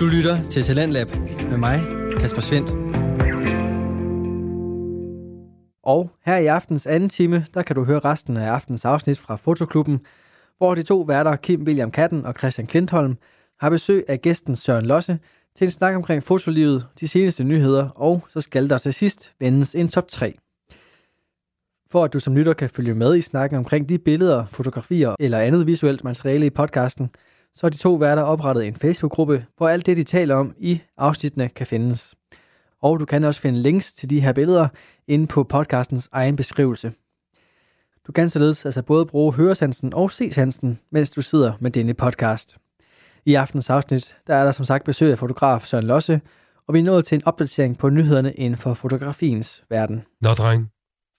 Du lytter til Talentlab med mig, Kasper Svendt. Og her i aftens anden time, der kan du høre resten af aftens afsnit fra Fotoklubben, hvor de to værter, Kim William Katten og Christian Klintholm, har besøg af gæsten Søren Losse til en snak omkring fotolivet, de seneste nyheder, og så skal der til sidst vendes en top 3. For at du som lytter kan følge med i snakken omkring de billeder, fotografier eller andet visuelt materiale i podcasten, så har de to værter oprettet en Facebook-gruppe, hvor alt det, de taler om i afsnittene, kan findes. Og du kan også finde links til de her billeder inde på podcastens egen beskrivelse. Du kan således altså både bruge høresansen og sesansen, mens du sidder med denne podcast. I aftens afsnit, der er der som sagt besøg af fotograf Søren Losse, og vi er nået til en opdatering på nyhederne inden for fotografiens verden. Nå, dreng.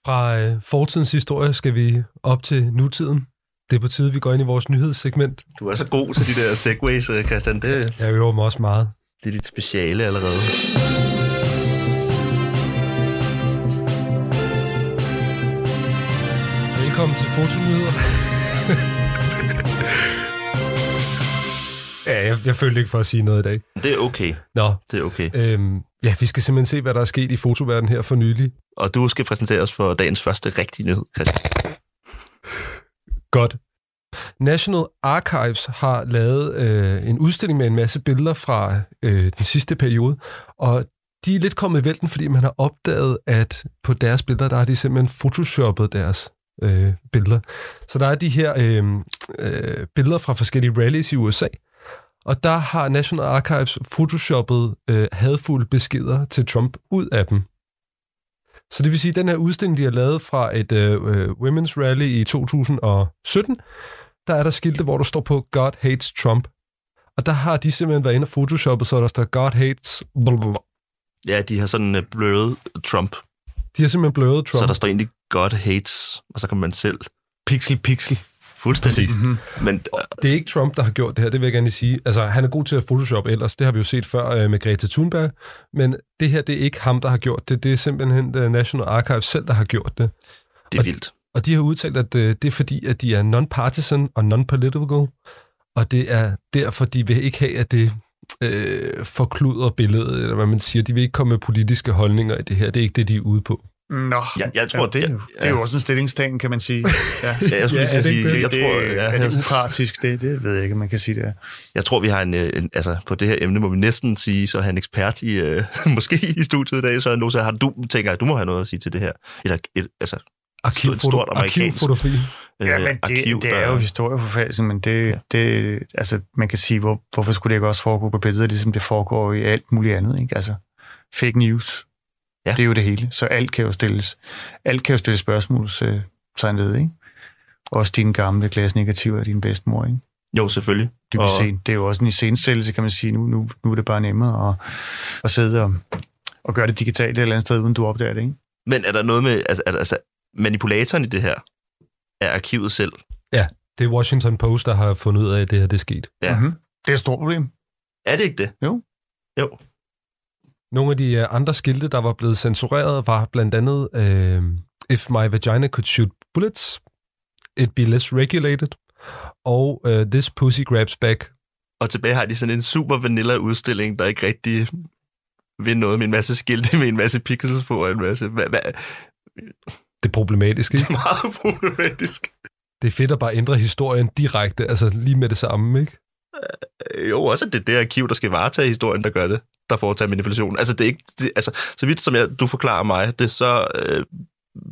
Fra øh, fortidens historie skal vi op til nutiden. Det er på tide, vi går ind i vores nyhedssegment. Du er så god til de der segways, øh, Christian. Det, Jeg øver mig også meget. det er dit speciale allerede. Velkommen til Fotonyheder. ja, jeg, jeg følte ikke for at sige noget i dag. Det er okay. Nå, Det er okay. øhm, ja, vi skal simpelthen se, hvad der er sket i fotoverdenen her for nylig. Og du skal præsentere os for dagens første rigtige nyhed, Christian. Godt. National Archives har lavet øh, en udstilling med en masse billeder fra øh, den sidste periode, og de er lidt kommet i vælten, fordi man har opdaget, at på deres billeder, der har de simpelthen photoshoppet deres øh, billeder. Så der er de her øh, øh, billeder fra forskellige rallies i USA, og der har National Archives photoshoppet øh, hadfulde beskeder til Trump ud af dem. Så det vil sige, at den her udstilling, de har lavet fra et øh, øh, Women's Rally i 2017, der er der skilte, hvor der står på God hates Trump. Og der har de simpelthen været inde og photoshoppet, så der står God hates... Blablabla. Ja, de har sådan uh, bløret Trump, De har simpelthen bløret Trump. så der står egentlig God hates, og så kan man selv Pixel, pixel. Fuldstændig. Præcis. Mm-hmm. Men Det er ikke Trump, der har gjort det her, det vil jeg gerne sige. Altså, han er god til at photoshoppe ellers, det har vi jo set før øh, med Greta Thunberg, men det her, det er ikke ham, der har gjort det, det er simpelthen uh, National Archives selv, der har gjort det. det er vildt. Og de har udtalt, at øh, det er fordi, at de er non-partisan og non-political, og det er derfor, de vil ikke have, at det øh, forkluder billedet, eller hvad man siger. De vil ikke komme med politiske holdninger i det her. Det er ikke det, de er ude på. Nå, Jeg- jeg tror, ja, det, er jo- det- det er jo også en stillingstagen, kan man sige. Ja. Ja, jeg skulle Ja, lige det sige, det? jeg, det, tror, er, ja, er det upartisk? Det, det ved jeg ikke, man kan sige det. er. jeg tror, vi har en, øh, en, altså på det her emne, må vi næsten sige, så er han ekspert i, øh, måske i studiet i dag, så Lose, har du, tænker jeg, du må have noget at sige til det her. Eller et, altså, Arkivfoto, stort amerikansk- arkivfotografi. øh, Ja, men det, arkiv, det er jo historieforfaldsning, men det, ja. det, altså, man kan sige, hvor, hvorfor skulle det ikke også foregå på billeder, ligesom det foregår i alt muligt andet, ikke? Altså, fake news, Ja. ja. det er jo det hele, så alt kan jo stilles, alt kan jo stilles spørgsmålstegn ved, ikke? Også dine gamle glasnegativer af din bedstemor, ikke? Jo, selvfølgelig. dybest Og- set. Det er jo også en iscenesættelse, kan man sige. Nu, nu, nu er det bare nemmere at, at sidde og, og gøre det digitalt et eller andet sted, uden du opdager det, ikke? Men er der noget med, altså, er- altså manipulatoren i det her, er arkivet selv? Det er Washington Post, der har fundet ud af, at det her det er sket. Ja. Mm-hmm. Det er et stort problem. Er det ikke det? Jo. Jo. Nogle af de øh, andre skilte, der var blevet censureret, var blandt andet øh, If my vagina could shoot bullets, It'd be less regulated, og øh, This pussy grabs back. Og tilbage har de sådan en super vanilla udstilling, der ikke rigtig vil noget med en masse skilte med en masse pixels på og en masse... Hvad, hvad, Det er problematisk, det ikke? er meget problematisk. Det er fedt at bare ændre historien direkte, altså lige med det samme, ikke? Jo, også at det er det arkiv, der skal varetage historien, der gør det, der foretager manipulationen. Altså, det er ikke... Det, altså, så vidt som jeg, du forklarer mig, det så... Øh,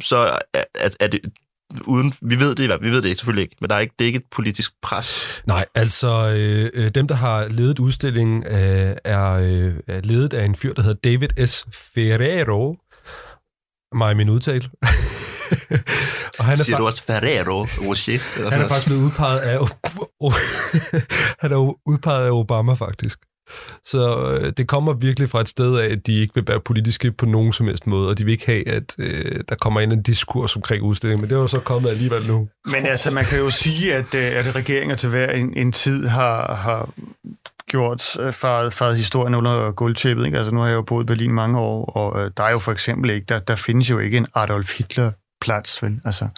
så er, er, det uden... Vi ved det vi ved det selvfølgelig ikke, men der er ikke, det er ikke et politisk pres. Nej, altså øh, øh, dem, der har ledet udstillingen, øh, er, øh, er ledet af en fyr, der hedder David S. Ferrero. Mig min udtale. og han er, Siger du også Ferrero Rocher? Han er faktisk blevet udpeget af... han er udpeget af Obama, faktisk. Så øh, det kommer virkelig fra et sted af, at de ikke vil være politiske på nogen som helst måde, og de vil ikke have, at øh, der kommer ind en diskurs omkring udstillingen, men det er jo så kommet alligevel nu. Men altså, man kan jo sige, at, øh, at regeringer til hver en, en tid har, har gjort, øh, faret, faret historien under guldtæppet. Ikke? Altså, nu har jeg jo boet i Berlin mange år, og øh, der er jo for eksempel ikke, der, der findes jo ikke en Adolf Hitler plads, vel? Altså,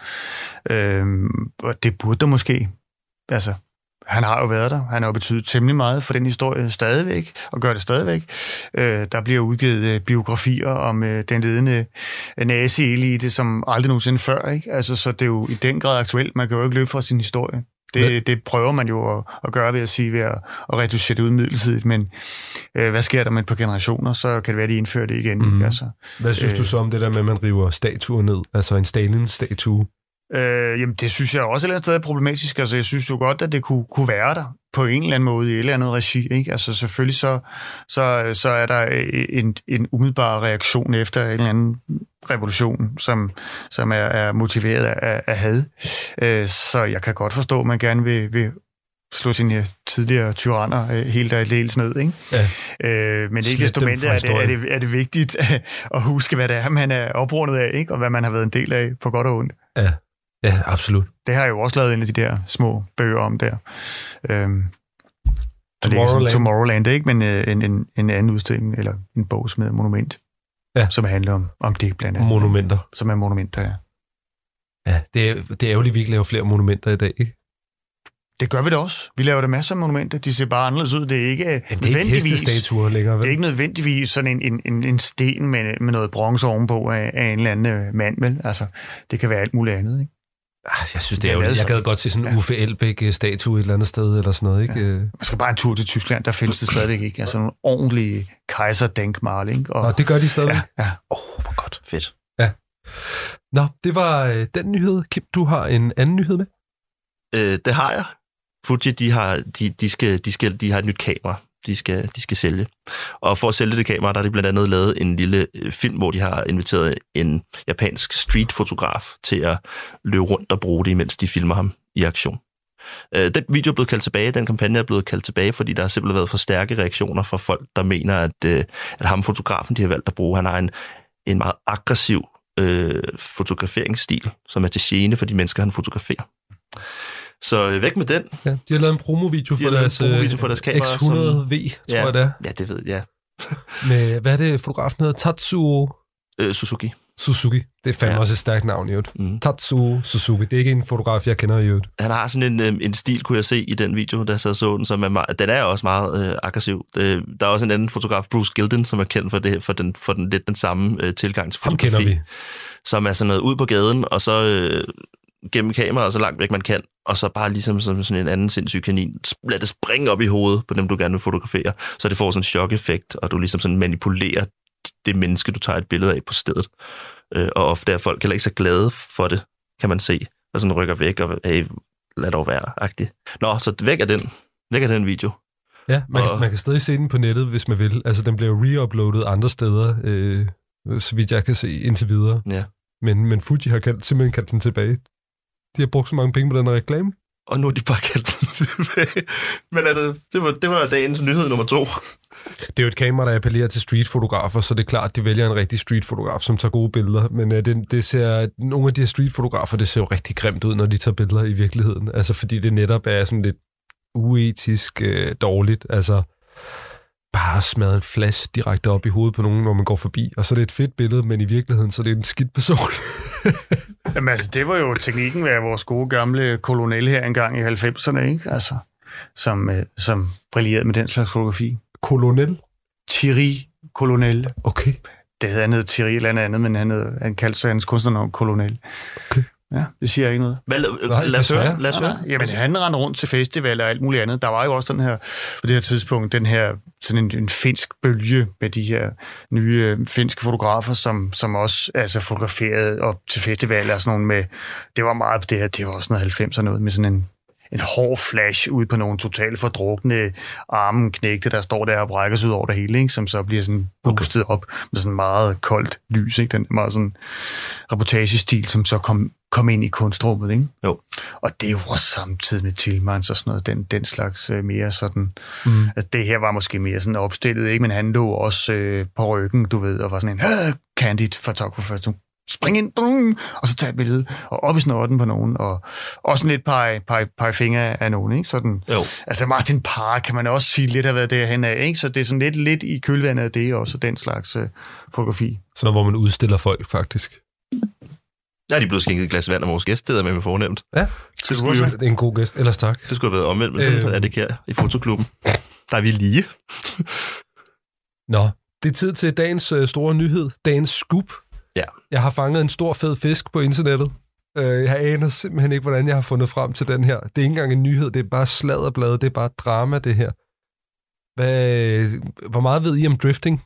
øhm, og det burde der måske. Altså, han har jo været der. Han har jo betydet temmelig meget for den historie stadigvæk, og gør det stadigvæk. Øh, der bliver udgivet øh, biografier om øh, den ledende nazi-elite, som aldrig nogensinde før. Ikke? Altså, så det er jo i den grad aktuelt. Man kan jo ikke løbe fra sin historie. Det, det prøver man jo at, at gøre ved at sige, ved at, at reducere det ud midlertidigt, men øh, hvad sker der med et par generationer, så kan det være, at de indfører det igen. Mm. Ikke? Altså, Hvad synes øh, du så om det der med, at man river statuer ned? Altså en Stalin-statue? Øh, jamen, det synes jeg også et eller andet sted er problematisk. Altså, jeg synes jo godt, at det kunne, kunne være der på en eller anden måde i et eller andet regi. Ikke? Altså, selvfølgelig så, så, så er der en, en umiddelbar reaktion efter en eller anden revolution, som, som er, er motiveret af, af had. Øh, så jeg kan godt forstå, at man gerne vil, vil slå sine tidligere tyranner øh, helt og dels ned. Ikke? Ja. Øh, men ikke desto mindre er det, er, det, er det vigtigt at huske, hvad det er, man er oprundet af, ikke? og hvad man har været en del af på godt og ondt. Ja. Ja, absolut. Det har jeg jo også lavet en af de der små bøger om der. Øhm, Tomorrowland. Tomorrowland, ikke? Men øh, en, en, en anden udstilling, eller en bog, som hedder Monument, ja. som handler om, om det blandt andet. Monumenter. Som er monumenter, ja. Ja, det er, det er ærgerligt, at vi ikke laver flere monumenter i dag, ikke? Det gør vi da også. Vi laver da masser af monumenter. De ser bare anderledes ud. Det er ikke Jamen, det er ikke hestestatuer længere, vel? Det er ikke nødvendigvis sådan en, en, en, en sten med, med noget bronze ovenpå af, af en eller anden øh, mand, vel? Altså, det kan være alt muligt andet, ikke? Ah, jeg synes, det er jo... Jeg gad godt se sådan en ja. Uffe Elbæk-statue et eller andet sted, eller sådan noget, ikke? Ja. Man skal bare en tur til Tyskland, der findes det stadigvæk ikke. Altså nogle ordentlige kejserdenkmaling. Og, Nå, det gør de stadigvæk? Ja. Åh, oh, hvor godt. Fedt. Ja. Nå, det var øh, den nyhed. Kim, du har en anden nyhed med? Øh, det har jeg. Fuji, de har, de, de, skal, de, skal, de har et nyt kamera de skal, de skal sælge. Og for at sælge det kamera, der har de blandt andet lavet en lille øh, film, hvor de har inviteret en japansk streetfotograf til at løbe rundt og bruge det, imens de filmer ham i aktion. Øh, den video er blevet kaldt tilbage, den kampagne er blevet kaldt tilbage, fordi der har simpelthen været for stærke reaktioner fra folk, der mener, at, øh, at ham fotografen, de har valgt at bruge, han har en, en meget aggressiv øh, fotograferingsstil, som er til gene for de mennesker, han fotograferer. Så øh, væk med den. Ja, de har lavet en promovideo for, deres, en promovideo for deres kamera. X100V, som, tror ja, jeg det er. Ja, det ved jeg. med, hvad er det, fotografen hedder? Tatsuo? Øh, Suzuki. Suzuki. Det er fandme ja. også et stærkt navn, i mm. Tatsuo Suzuki. Det er ikke en fotograf, jeg kender i øvrigt. Han har sådan en, øh, en stil, kunne jeg se i den video, der så så den, som er meget, den er også meget øh, aggressiv. Øh, der er også en anden fotograf, Bruce Gilden, som er kendt for, det, for, den, for den lidt den samme øh, tilgang til fotografi. Ham kender vi. Som er sådan noget ud på gaden, og så øh, gennem kameraet så langt væk man kan, og så bare ligesom som sådan en anden sindssyg kanin, lad det springe op i hovedet på dem, du gerne vil fotografere, så det får sådan en chok-effekt, og du ligesom sådan manipulerer det menneske, du tager et billede af på stedet. Øh, og ofte er folk heller ikke så glade for det, kan man se, og sådan rykker væk, og hey, lad dog være, agtigt. Nå, så væk af den, væk af den video. Ja, man, og... kan, man kan stadig se den på nettet, hvis man vil. Altså, den bliver re-uploadet andre steder, øh, så vidt jeg kan se indtil videre. Ja. Men, men Fuji har kaldt, simpelthen kaldt den tilbage de har brugt så mange penge på den reklame. Og nu er de bare kaldt den tilbage. Men altså, det var, det var dagens nyhed nummer to. Det er jo et kamera, der appellerer til streetfotografer, så det er klart, at de vælger en rigtig streetfotograf, som tager gode billeder. Men uh, det, det ser, nogle af de her streetfotografer, det ser jo rigtig grimt ud, når de tager billeder i virkeligheden. Altså, fordi det netop er sådan lidt uetisk uh, dårligt. Altså, bare smadre en flash direkte op i hovedet på nogen, når man går forbi. Og så er det et fedt billede, men i virkeligheden, så er det en skidt person. Jamen altså, det var jo teknikken af vores gode gamle kolonel her engang i 90'erne, ikke? Altså, som, øh, som brillerede med den slags fotografi. Kolonel? Thierry Kolonel. Okay. Det hedder han hed Thierry eller andet, men han, hed, han kaldte sig hans kunstnernavn Kolonel. Okay. Ja, det siger jeg ikke noget. Hvad, Nej, lad os høre. Lad os høre. Jamen, han rendte rundt til festivaler og alt muligt andet. Der var jo også den her, på det her tidspunkt, den her sådan en, en finsk bølge med de her nye øh, finske fotografer, som, som også altså, fotograferede op til festivaler og sådan nogle med, det var meget det her, det var også noget 90'er noget, med sådan en en hård flash ud på nogle totalt fordrukne armen knægte, der står der og brækker sig ud over det hele, ikke? som så bliver sådan boostet op med sådan meget koldt lys. Ikke? Den meget sådan reportagestil, som så kom, kom ind i kunstrummet. Ikke? Jo. Og det er også samtidig med Tillmans og sådan noget, den, den slags øh, mere sådan... Mm. Altså, det her var måske mere sådan opstillet, ikke? men han lå også øh, på ryggen, du ved, og var sådan en candid photographer, som spring ind, bum, og så tage et billede, og op i snorten på nogen, og også lidt pege, pege, pege fingre af nogen, ikke? Sådan, jo. Altså Martin Parr kan man også sige lidt har været derhen af, ikke? Så det er sådan lidt, lidt i kølvandet af det også, den slags uh, fotografi. Sådan hvor man udstiller folk, faktisk. Jeg er lige blevet skænket et glas vand af vores gæst, det er med med fornemt. Ja. Det skulle, jo, Det er en god gæst. Ellers tak. det skulle have været omvendt, men sådan Øh. er det her i fotoklubben. Der er vi lige. Nå, det er tid til dagens øh, store nyhed. Dagens scoop. Ja. Jeg har fanget en stor fed fisk på internettet. Øh, jeg aner simpelthen ikke, hvordan jeg har fundet frem til den her. Det er ikke engang en nyhed, det er bare sladderblad, det er bare drama, det her. Hvad, hvor meget ved I om drifting?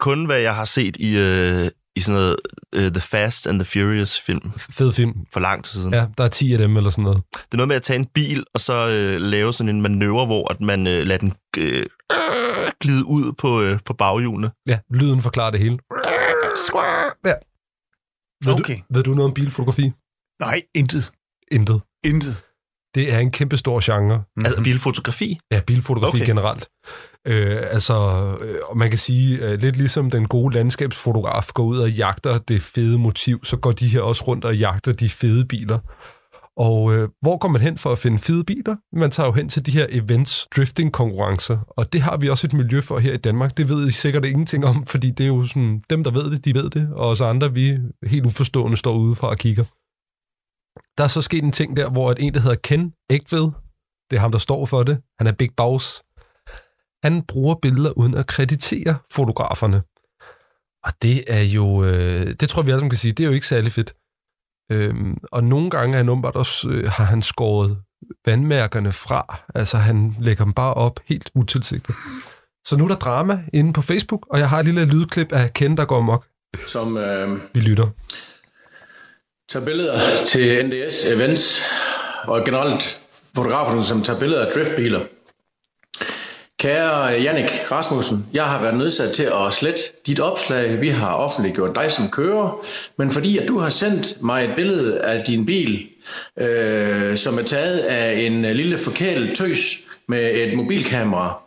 Kun hvad jeg har set i, øh, i sådan noget øh, The Fast and the Furious film Fed film. for lang tid siden. Ja, der er 10 af dem eller sådan noget. Det er noget med at tage en bil, og så øh, lave sådan en manøvre, hvor at man øh, lader den øh, glide ud på, øh, på baghjulene. Ja, lyden forklarer det hele. Ja. Ved, Okay. du, ved du noget om bilfotografi? Nej, intet. Intet. Intet. Det er en kæmpe stor genre. Altså bilfotografi. Ja, bilfotografi okay. Generelt. Øh, altså, øh, man kan sige, øh, lidt ligesom den gode landskabsfotograf går ud og jagter det fede motiv, så går de her også rundt og jagter de fede biler. Og øh, hvor går man hen for at finde fede biler? Man tager jo hen til de her events, drifting-konkurrencer, og det har vi også et miljø for her i Danmark. Det ved I sikkert ingenting om, fordi det er jo sådan, dem, der ved det, de ved det, og os andre, vi helt uforstående står udefra og kigger. Der er så sket en ting der, hvor et en, der hedder Ken Egtved, det er ham, der står for det, han er Big Boss, han bruger billeder uden at kreditere fotograferne. Og det er jo, øh, det tror jeg, vi alle sammen kan sige, det er jo ikke særlig fedt. Øhm, og nogle gange er han åbenbart også, øh, har han skåret vandmærkerne fra. Altså han lægger dem bare op helt utilsigtet. Så nu er der drama inde på Facebook, og jeg har et lille lydklip af Ken, der går mok. som øh, Vi lytter. tager billeder til NDS events, og generelt fotograferne, som tager billeder af driftbiler. Kære øh, Jannik Rasmussen, jeg har været nødsat til at slette dit opslag. Vi har offentliggjort dig som kører, men fordi at du har sendt mig et billede af din bil, øh, som er taget af en øh, lille forkælet tøs med et mobilkamera,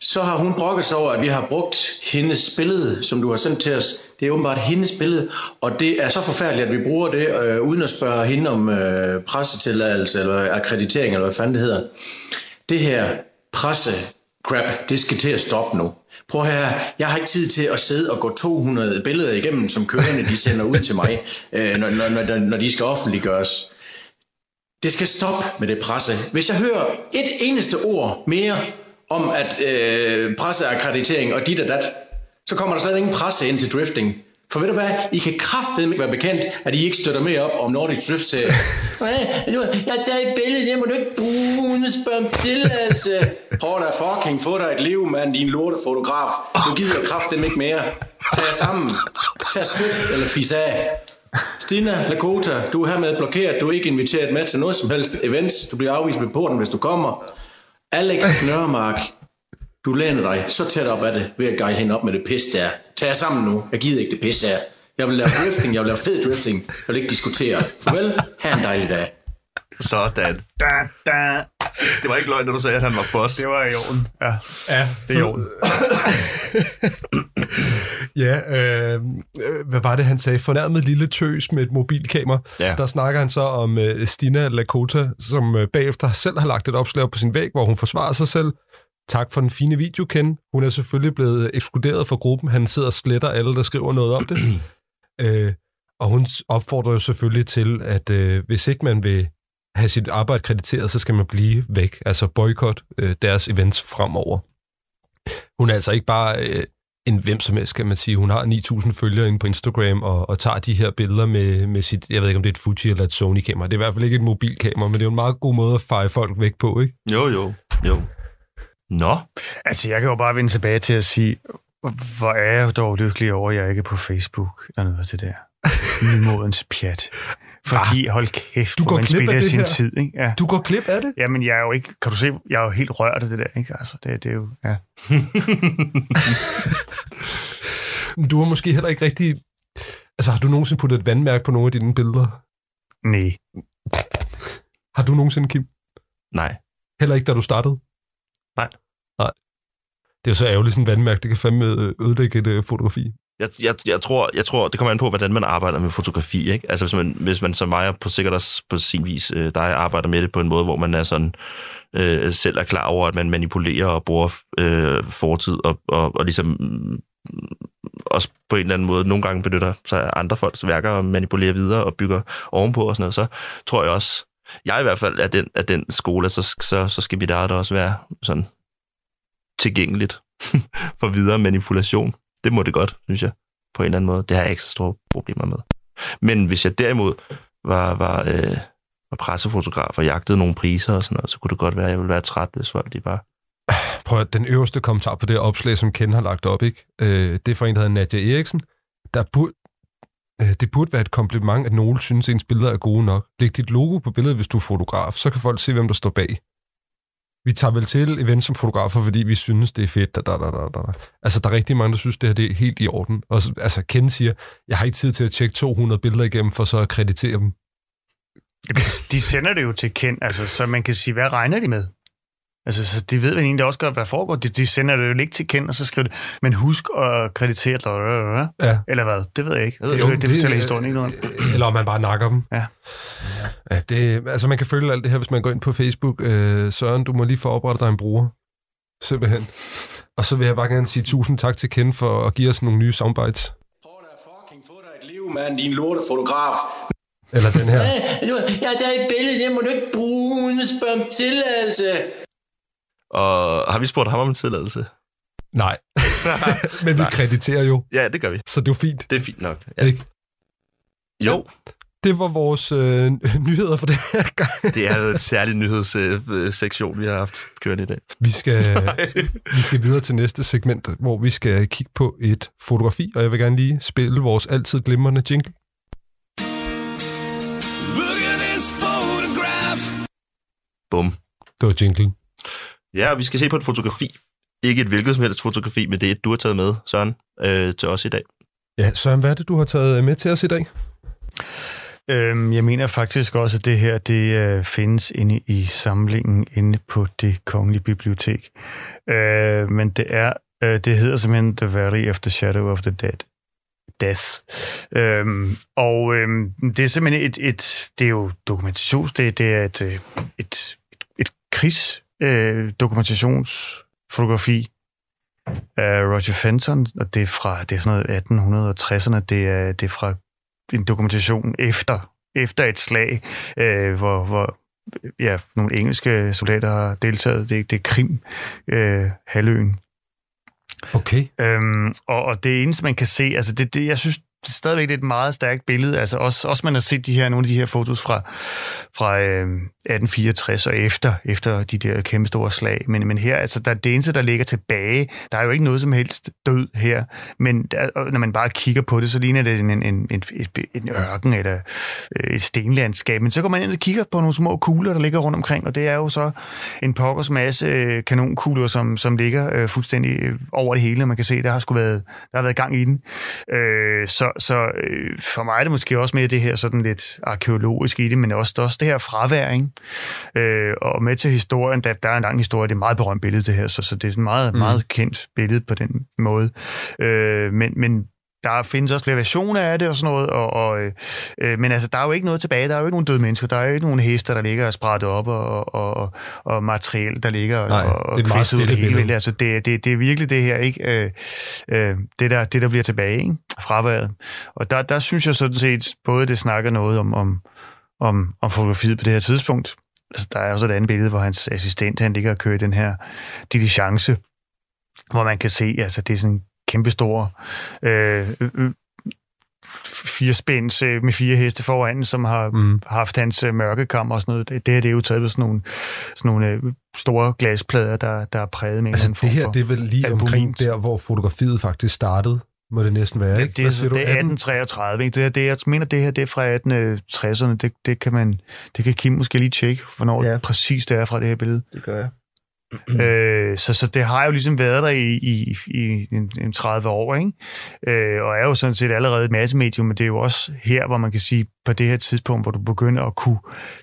så har hun brokket sig over, at vi har brugt hendes billede, som du har sendt til os. Det er åbenbart hendes billede, og det er så forfærdeligt, at vi bruger det, øh, uden at spørge hende om øh, pressetilladelse eller akkreditering, eller hvad fanden det hedder. Det her presse crap, det skal til at stoppe nu. Prøv her, jeg har ikke tid til at sidde og gå 200 billeder igennem, som kørende de sender ud til mig, øh, når, når, når, når de skal offentliggøres. Det skal stoppe med det presse. Hvis jeg hører et eneste ord mere om at øh, presseakkreditering og dit og dat, så kommer der slet ingen presse ind til drifting. For ved du hvad, I kan kraftedeme ikke være bekendt, at I ikke støtter mere op om Nordic Drift serie. jeg har taget et billede, det må du ikke bruge, uden at spørge om tilladelse. Prøv da fucking få dig et liv, mand, din lortefotograf. Nu gider kraftedeme ikke mere. Tag jer sammen. Tag styk eller fis af. Stina Lakota, du er hermed blokeret. Du er ikke inviteret med til noget som helst events. Du bliver afvist ved porten, hvis du kommer. Alex Nørmark, du læner dig så tæt op af det, ved at guide hende op med det pis der. Tag jer sammen nu. Jeg gider ikke det pis her. Jeg vil lave drifting, jeg vil lave fed drifting. Jeg vil ikke diskutere. Farvel, ha' en dejlig dag. Sådan. Da, da. Det var ikke løgn, når du sagde, at han var boss. Det var i orden. Ja, Ja, det er i orden. Ja, øh, hvad var det, han sagde? Fornærmet lille tøs med et mobilkamera. Ja. Der snakker han så om øh, Stina Lakota, som øh, bagefter selv har lagt et opslag op på sin væg, hvor hun forsvarer sig selv. Tak for den fine video, Ken. Hun er selvfølgelig blevet ekskluderet fra gruppen. Han sidder og sletter alle, der skriver noget om det. øh, og hun opfordrer jo selvfølgelig til, at øh, hvis ikke man vil have sit arbejde krediteret, så skal man blive væk. Altså boykot øh, deres events fremover. Hun er altså ikke bare øh, en hvem som helst, kan man sige. Hun har 9.000 følgere inde på Instagram og, og tager de her billeder med, med sit, jeg ved ikke om det er et Fuji eller et Sony-kamera. Det er i hvert fald ikke et mobilkamera, men det er jo en meget god måde at feje folk væk på, ikke? Jo, jo, jo. Nå, Altså, jeg kan jo bare vende tilbage til at sige, hvor er jeg dog lykkelig over, at jeg ikke er på Facebook eller noget til det der. Nymodens pjat. Fordi, hold kæft, Du går man glip af det sin her. tid, ikke? Ja. Du går glip af det? Jamen, jeg er jo ikke, kan du se, jeg er jo helt rørt af det der, ikke? Altså, det, det er jo, ja. Du har måske heller ikke rigtig... Altså, har du nogensinde puttet et vandmærke på nogle af dine billeder? Nej. Har du nogensinde, Kim? nej. Heller ikke, da du startede? Nej. Det er jo så ærgerligt, sådan et vandmærke, det kan fandme øh, ødelægge et øh, fotografi. Jeg, jeg, jeg, tror, jeg tror, det kommer an på, hvordan man arbejder med fotografi. Ikke? Altså hvis man, hvis man som mig, på sikkert også på sin vis, øh, dig arbejder med det på en måde, hvor man er sådan, øh, selv er klar over, at man manipulerer og bruger øh, fortid og, og, og ligesom mm, også på en eller anden måde nogle gange benytter sig af andre folks værker og manipulerer videre og bygger ovenpå og sådan noget, så tror jeg også, jeg i hvert fald er den, er den skole, så, så, så skal vi der også være sådan tilgængeligt for videre manipulation. Det må det godt, synes jeg, på en eller anden måde. Det har jeg ikke så store problemer med. Men hvis jeg derimod var, var, øh, var pressefotograf og jagtede nogle priser og sådan noget, så kunne det godt være, at jeg ville være træt, hvis folk de bare... Prøv at den øverste kommentar på det opslag, som Ken har lagt op, ikke? Øh, det er fra en, der hedder Nadia Eriksen. Der burde, øh, det burde være et kompliment, at nogen synes, at ens billeder er gode nok. Læg dit logo på billedet, hvis du er fotograf, så kan folk se, hvem der står bag. Vi tager vel til event som fotografer, fordi vi synes, det er fedt. Da, da, da, da, da. Altså, der er rigtig mange, der synes, det her det er helt i orden. Og så, altså, Ken siger, jeg har ikke tid til at tjekke 200 billeder igennem, for så at kreditere dem. De sender det jo til Ken, altså, så man kan sige, hvad regner de med? Altså, så de ved vel egentlig også godt, hvad der foregår. De, de sender det jo ikke til Ken, og så skriver de, men husk at kreditere, Ja. eller hvad? Det ved jeg ikke. Jeg ved Det, jo, det, det det- fortæller historien ikke noget om. Eller om man bare nakker dem. Ja. ja det, altså, man kan følge alt det her, hvis man går ind på Facebook. Øh, Søren, du må lige få oprettet dig en bruger. Simpelthen. Og så vil jeg bare gerne sige tusind tak til Ken for at give os nogle nye soundbites. Prøv da fucking få dig et liv, mand, din lortefotograf. Eller den her. Jeg har taget et billede, det må du ikke bruge uden at spørge om tilladelse. Og har vi spurgt ham om en tilladelse? Nej. Men vi krediterer jo, Ja, det gør vi. så det er jo fint. Det er fint nok. Ja. Ikke? Jo, Det var vores øh, nyheder for den her gang. det er et særligt nyhedssektion, vi har haft kørende i dag. Vi skal, vi skal videre til næste segment, hvor vi skal kigge på et fotografi, og jeg vil gerne lige spille vores altid glimrende jingle. Bum. Det var jinglen. Ja, og vi skal se på et fotografi. Ikke et hvilket som helst fotografi, men det er et, du har taget med, Søren, øh, til os i dag. Ja, Søren, hvad er det, du har taget med til os i dag? Øhm, jeg mener faktisk også, at det her det øh, findes inde i samlingen inde på det kongelige bibliotek. Øh, men det er øh, det hedder simpelthen The Valley of the Shadow of the Dead. Death. Øhm, og øhm, det er simpelthen et, et det er jo dokumentations, det, det er et, øh, et, et krigs øh, dokumentationsfotografi af Roger Fenton, og det er fra det er sådan noget 1860'erne, det er, det er fra en dokumentation efter, efter et slag, øh, hvor, hvor ja, nogle engelske soldater har deltaget. Det, det er Krim, øh, halvøen. Okay. Øhm, og, og det eneste, man kan se, altså det, det jeg synes stadigvæk, det er et meget stærkt billede. Altså også, også man har set de her, nogle af de her fotos fra, fra øh, 1864 og efter, efter de der kæmpe store slag. Men, men her, altså der, det eneste, der ligger tilbage, der er jo ikke noget som helst død her. Men der, når man bare kigger på det, så ligner det en, en, en, en, en ørken eller øh, et stenlandskab. Men så går man ind og kigger på nogle små kugler, der ligger rundt omkring, og det er jo så en pokkers masse øh, kanonkugler, som, som ligger øh, fuldstændig øh, over det hele. Man kan se, der har sgu været, der har været gang i den. Øh, så så øh, for mig er det måske også mere det her sådan lidt arkeologisk i det, men også, også det her fravær, ikke? Øh, og med til historien, der, der er en lang historie, det er et meget berømt billede det her, så, så det er et meget, mm. meget kendt billede på den måde. Øh, men, men der findes også flere versioner af det og sådan noget, og, og, øh, men altså, der er jo ikke noget tilbage. Der er jo ikke nogen døde mennesker. Der er jo ikke nogen hester, der ligger og sprættet op, og, og, og, og materiel, der ligger Nej, og, det er et meget ud det hele. billede. Altså, det, det, det er virkelig det her, ikke? Øh, øh, det, der, det, der bliver tilbage, ikke? Fraværet. Og der, der synes jeg sådan set, både det snakker noget om, om, om, om fotografiet på det her tidspunkt. Altså, der er også et andet billede, hvor hans assistent, han ligger og kører den her diligence, hvor man kan se, altså det er sådan en kæmpestor øh, øh, fire spænds øh, med fire heste foran, som har Mm. haft hans øh, mørkekammer og sådan noget. Det, det her det er jo taget på sådan nogle, sådan nogle øh, store glasplader, der, der er præget med en Altså, anden det her, det er vel lige albumin. omkring der, hvor fotografiet faktisk startede, må det næsten være, Ja, ikke? det, Hvad er, siger du? det er 18? 1833. Ikke? Det, her, det, jeg mener, det her det er fra 1860'erne. Det, det, kan man, det kan Kim måske lige tjekke, hvornår ja. præcis det er fra det her billede. Det gør jeg. Øh, så, så det har jo ligesom været der i, i, i en, en 30 år, ikke? Øh, og er jo sådan set allerede et massemedium, men det er jo også her, hvor man kan sige, på det her tidspunkt, hvor du begynder at kunne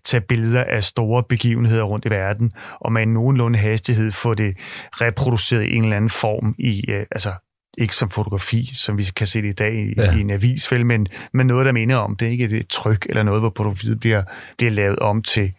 tage billeder af store begivenheder rundt i verden, og med en nogenlunde hastighed få det reproduceret i en eller anden form i, øh, altså ikke som fotografi, som vi kan se det i dag i, Ja. i en avisfælde, men, men noget, der minder om det, ikke et tryk eller noget, hvor fotografiet bliver, bliver lavet om til,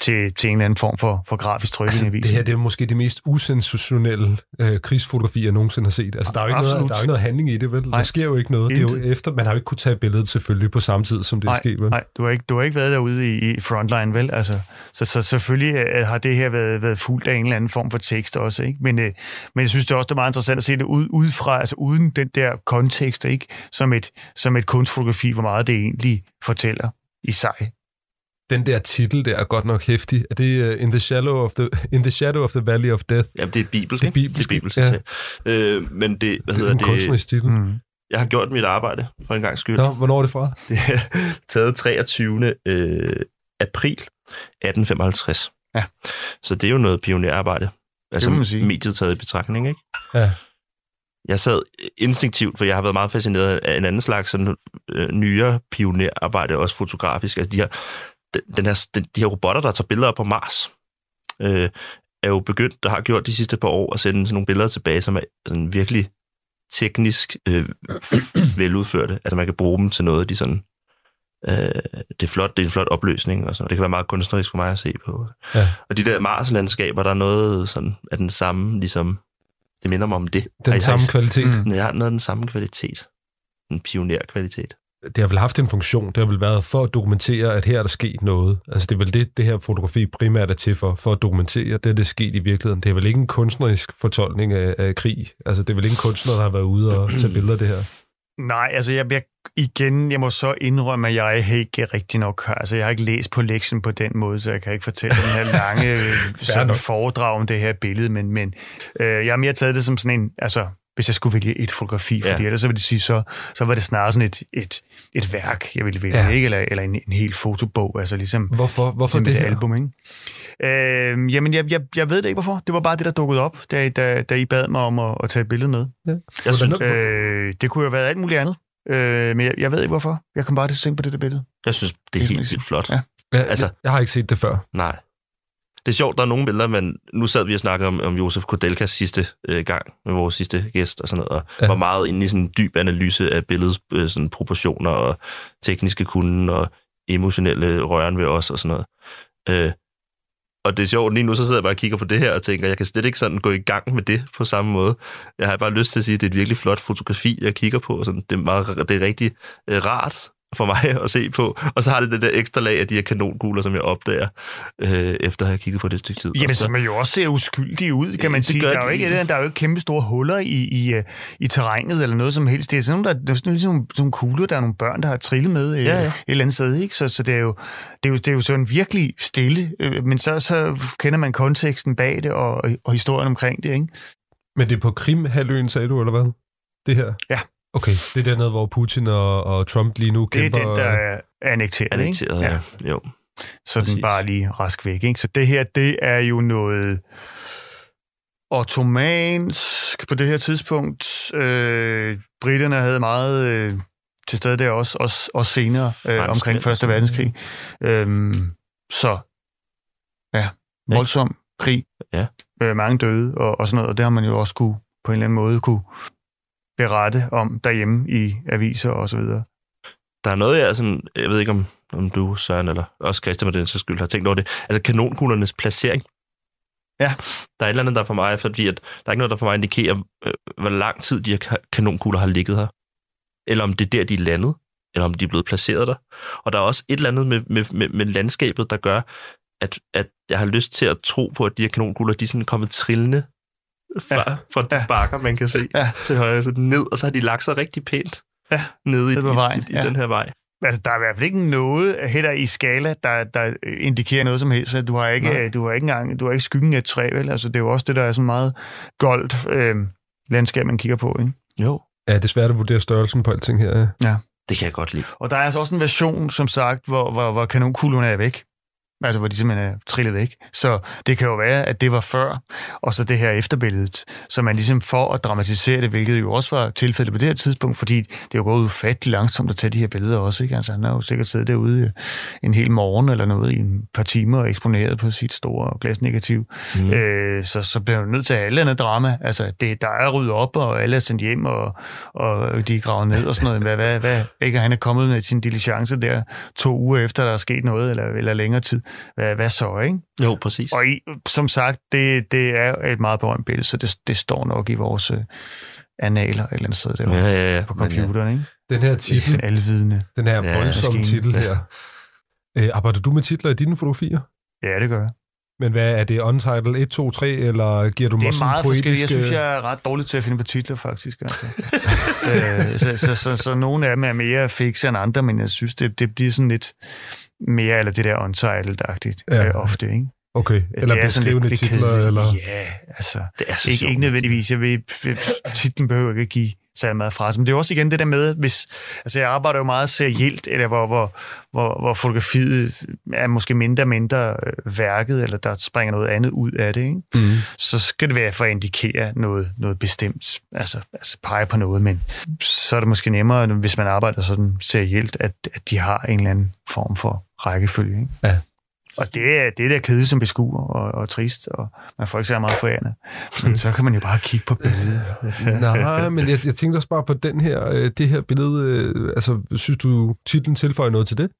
til, til en eller anden form for, for grafisk tryk Altså, i det her det er måske det mest usensationelle øh, krigsfotografi, jeg nogensinde har set. Altså, der er jo ikke, noget, der er ikke noget handling i det, vel? Nej. Der sker jo ikke noget. Det er jo efter, man har jo ikke kunne tage billedet selvfølgelig på samme tid, som det er Nej, sket, vel? Nej, du har ikke, du har ikke været derude i, i frontline, vel? Altså, så, så selvfølgelig øh, har det her været, været fuldt af en eller anden form for tekst også, ikke? Men, øh, men jeg synes det er også det er meget interessant at se det ud, udefra, altså uden den der kontekst, ikke? Som et, som et kunstfotografi, hvor meget det egentlig fortæller i sig. Den der titel der er godt nok hæftig. Er det uh, in, the shadow of the, in the Shadow of the Valley of Death? Jamen, det er bibelsk. Det er bibelsk, Det er bibelsk ja. ja. øh, Men det, hvad Det er hedder en det? kunstnerisk titel. Mm. Jeg har gjort mit arbejde for en gang skyld. Nå, hvornår er det fra? Det er taget 23. Øh, april 1855. Ja. Så det er jo noget pionerarbejde. Altså må man sige. mediet taget i betragtning, ikke? Ja. Jeg sad instinktivt, for jeg har været meget fascineret af en anden slags sådan, øh, nyere pionerarbejde, også fotografisk. Altså de her, den, her, den, de her robotter, der tager billeder på Mars, øh, er jo begyndt, der har gjort de sidste par år, at sende sådan nogle billeder tilbage, som er sådan virkelig teknisk øh, veludførte. Altså man kan bruge dem til noget, de sådan... Øh, det, er flot, det er en flot opløsning, og sådan. det kan være meget kunstnerisk for mig at se på. Ja. Og de der Mars-landskaber, der er noget sådan, af den samme, ligesom... Det minder mig om det. Den samme kvalitet. Mm. har noget af den samme kvalitet. En pionerkvalitet. Det har vel haft en funktion. Det har vel været for at dokumentere, at her er der sket noget. Altså det er vel det, det her fotografi primært er til for, for at dokumentere, det er det sket i virkeligheden. Det er vel ikke en kunstnerisk fortolkning af, af krig. Altså det er vel ikke en kunstner, der har været ude og tage billeder af det her. Nej, altså jeg, jeg, igen, jeg må så indrømme, at jeg ikke rigtig nok har, altså jeg har ikke læst på lektionen på den måde, så jeg kan ikke fortælle den her lange sådan foredrag om det her billede, men, men øh, jeg har mere taget det som sådan en, altså hvis jeg skulle vælge et fotografi, Ja. fordi ellers så vil det sige, så, så var det snarere sådan et, et, et værk, jeg ville vælge, Ja. ja. ikke? Eller, eller en, en hel fotobog, altså ligesom, Hvorfor, hvorfor ligesom det et her? album, ikke? Øh, jamen, jeg, jeg, jeg ved det ikke, hvorfor. Det var bare det, der dukkede op, da, da, da I bad mig om at, at tage et billede med. Jeg synes, Øh, det kunne jo have været alt muligt andet. Øh, men jeg, jeg ved ikke hvorfor. Jeg kom bare til at tænke på det der billede. jeg synes det er helt vildt flot. Ja. Ja, Altså- altså, jeg har ikke set det før. Nej. Det er sjovt, der er nogle billeder, men nu sad vi og snakkede om, om Josef Kodelkas sidste øh, gang med vores sidste gæst og sådan noget, og Ja. var meget inde i sådan en dyb analyse af billedets øh, sådan proportioner og tekniske kunden og emotionelle røren ved os og sådan noget. Øh, og det er sjovt, lige nu så sidder jeg bare og kigger på det her og tænker, jeg kan slet ikke sådan gå i gang med det på samme måde. Jeg har bare lyst til at sige, at det er et virkelig flot fotografi, jeg kigger på. og Sådan, det, er meget, det er rigtig øh, rart for mig at se på. Og så har det det der ekstra lag af de her kanonkugler, som jeg opdager, øh, efter at have kigget på det et stykke tid. Jamen, så, som jo også ser uskyldig ud, kan man Det sige. Der er, jo ikke, der er jo ikke kæmpe store huller i, i, øh, i terrænet eller noget som helst. Det er sådan nogle, der, der er sådan, ligesom, sådan nogle kugler, der er nogle børn, der har trillet med øh, Ja, ja. et eller andet sted. Ikke? Så, så det, er jo, det, er jo, det er jo sådan virkelig stille, øh, men så, så kender man konteksten bag det og, og historien omkring det. Ikke? Men det er på Krim-halvøen, sagde du, eller hvad? Det her? Ja. Okay, det er dernede, hvor Putin og, og Trump lige nu Det er kæmper. den, der er annekteret. annekteret, ikke? ja. Jo. så den bare lige rask væk. Ikke? Så det her, det er jo noget ottomansk på det her tidspunkt. Øh, britterne havde meget øh, til stede der også, også, også senere, øh, omkring Første. Verdenskrig. Øhm, så ja, voldsom krig. Ja. Øh, mange døde og, og sådan noget, og det har man jo også kunne, på en eller anden måde kunne berette om derhjemme i aviser og så videre. Der er noget, jeg sådan, jeg ved ikke om, om du, Søren, eller også Christian med den sags skyld, har tænkt over det. Altså kanonkuglernes placering. Ja. Der er et eller andet, der for mig, fordi at, der er ikke noget, der for mig indikerer, øh, hvor lang tid de her ka- kanonkugler har ligget her. Eller om det er der, de er landet, eller om de er blevet placeret der. Og der er også et eller andet med, med, med, med landskabet, der gør, at, at jeg har lyst til at tro på, at de her kanonkugler, de er sådan kommet trillende fra, Ja. ja. fra de Ja. bakker, man kan se Ja. til højre, så ned, og så har de lagt sig rigtig pænt Ja. nede i, i, vejen, i, i ja. den her vej. Altså, der er i hvert fald ikke noget heller i skala, der, der indikerer noget som helst. Du har ikke, Nej. du har ikke engang, du har ikke skyggen af et træ, vel? Altså, det er jo også det, der er sådan meget goldt øh, landskab, man kigger på, ikke? Jo. Ja, det er svært at vurdere størrelsen på alting her. ja. Det kan jeg godt lide. Og der er altså også en version, som sagt, hvor, hvor, hvor kanonkuglerne er væk. Altså, hvor de simpelthen er trillet væk. Så det kan jo være, at det var før, og så det her efterbilledet. Så man ligesom for at dramatisere det, hvilket jo også var tilfældet på det her tidspunkt, fordi det er jo gået ufattelig langsomt at tage de her billeder også. Ikke? Altså, han har jo sikkert siddet derude en hel morgen eller noget i en par timer og eksponeret på sit store glasnegativ. Mm. Øh, så, så bliver man nødt til at alt andet drama. Altså, det, der er ryddet op, og alle er sendt hjem, og, og de er gravet ned og sådan noget. Hvad, hvad, hvad, ikke? Han er kommet med sin diligence der to uger efter, der er sket noget, eller, eller længere tid. Hvad, hvad så, ikke? Jo, præcis. Og i, som sagt, det, det er et meget berømt billede, så det, det står nok i vores øh, analer et eller andet sted derovre Ja, ja, ja. på ja. computeren, ikke? Den her titel, Den alvidende. den her Ja, voldsomme maskine. titel her. Øh, arbejder du med titler i dine fotografier? Ja, det gør jeg. Men hvad er det? Untitled 1, 2, 3, eller giver du Det mig er sådan meget forskelligt. Jeg poetiske... synes, jeg er ret dårlig til at finde på titler, faktisk. Altså. øh, så, så, så, så, nogle af dem er mere fikse end andre, men jeg synes, det, det bliver sådan lidt mere, eller det der untitled-agtigt Ja. øh, ofte, ikke? Okay, eller det er sådan beskrivende lidt, titler, eller... Ja, altså... Det er så Ikke, ikke nødvendigvis. Jeg ved, titlen behøver ikke at give særlig meget fra sig. Men det er også igen det der med, hvis... Altså, jeg arbejder jo meget serielt, eller hvor, hvor, hvor, hvor fotografiet er måske mindre og mindre øh, værket, eller der springer noget andet ud af det, ikke? Mm. så skal det være for at indikere noget, noget bestemt, altså, altså pege på noget, men så er det måske nemmere, hvis man arbejder sådan serielt, at, at de har en eller anden form for rækkefølge. Ikke? Ja. Og det er det er der kedeligt som beskuer og, og trist, og man får ikke så meget forærende. Men så kan man jo bare kigge på billedet. Nej, men jeg, jeg tænkte også bare på den her, øh, det her billede. Øh, altså, synes du, titlen tilføjer noget til det?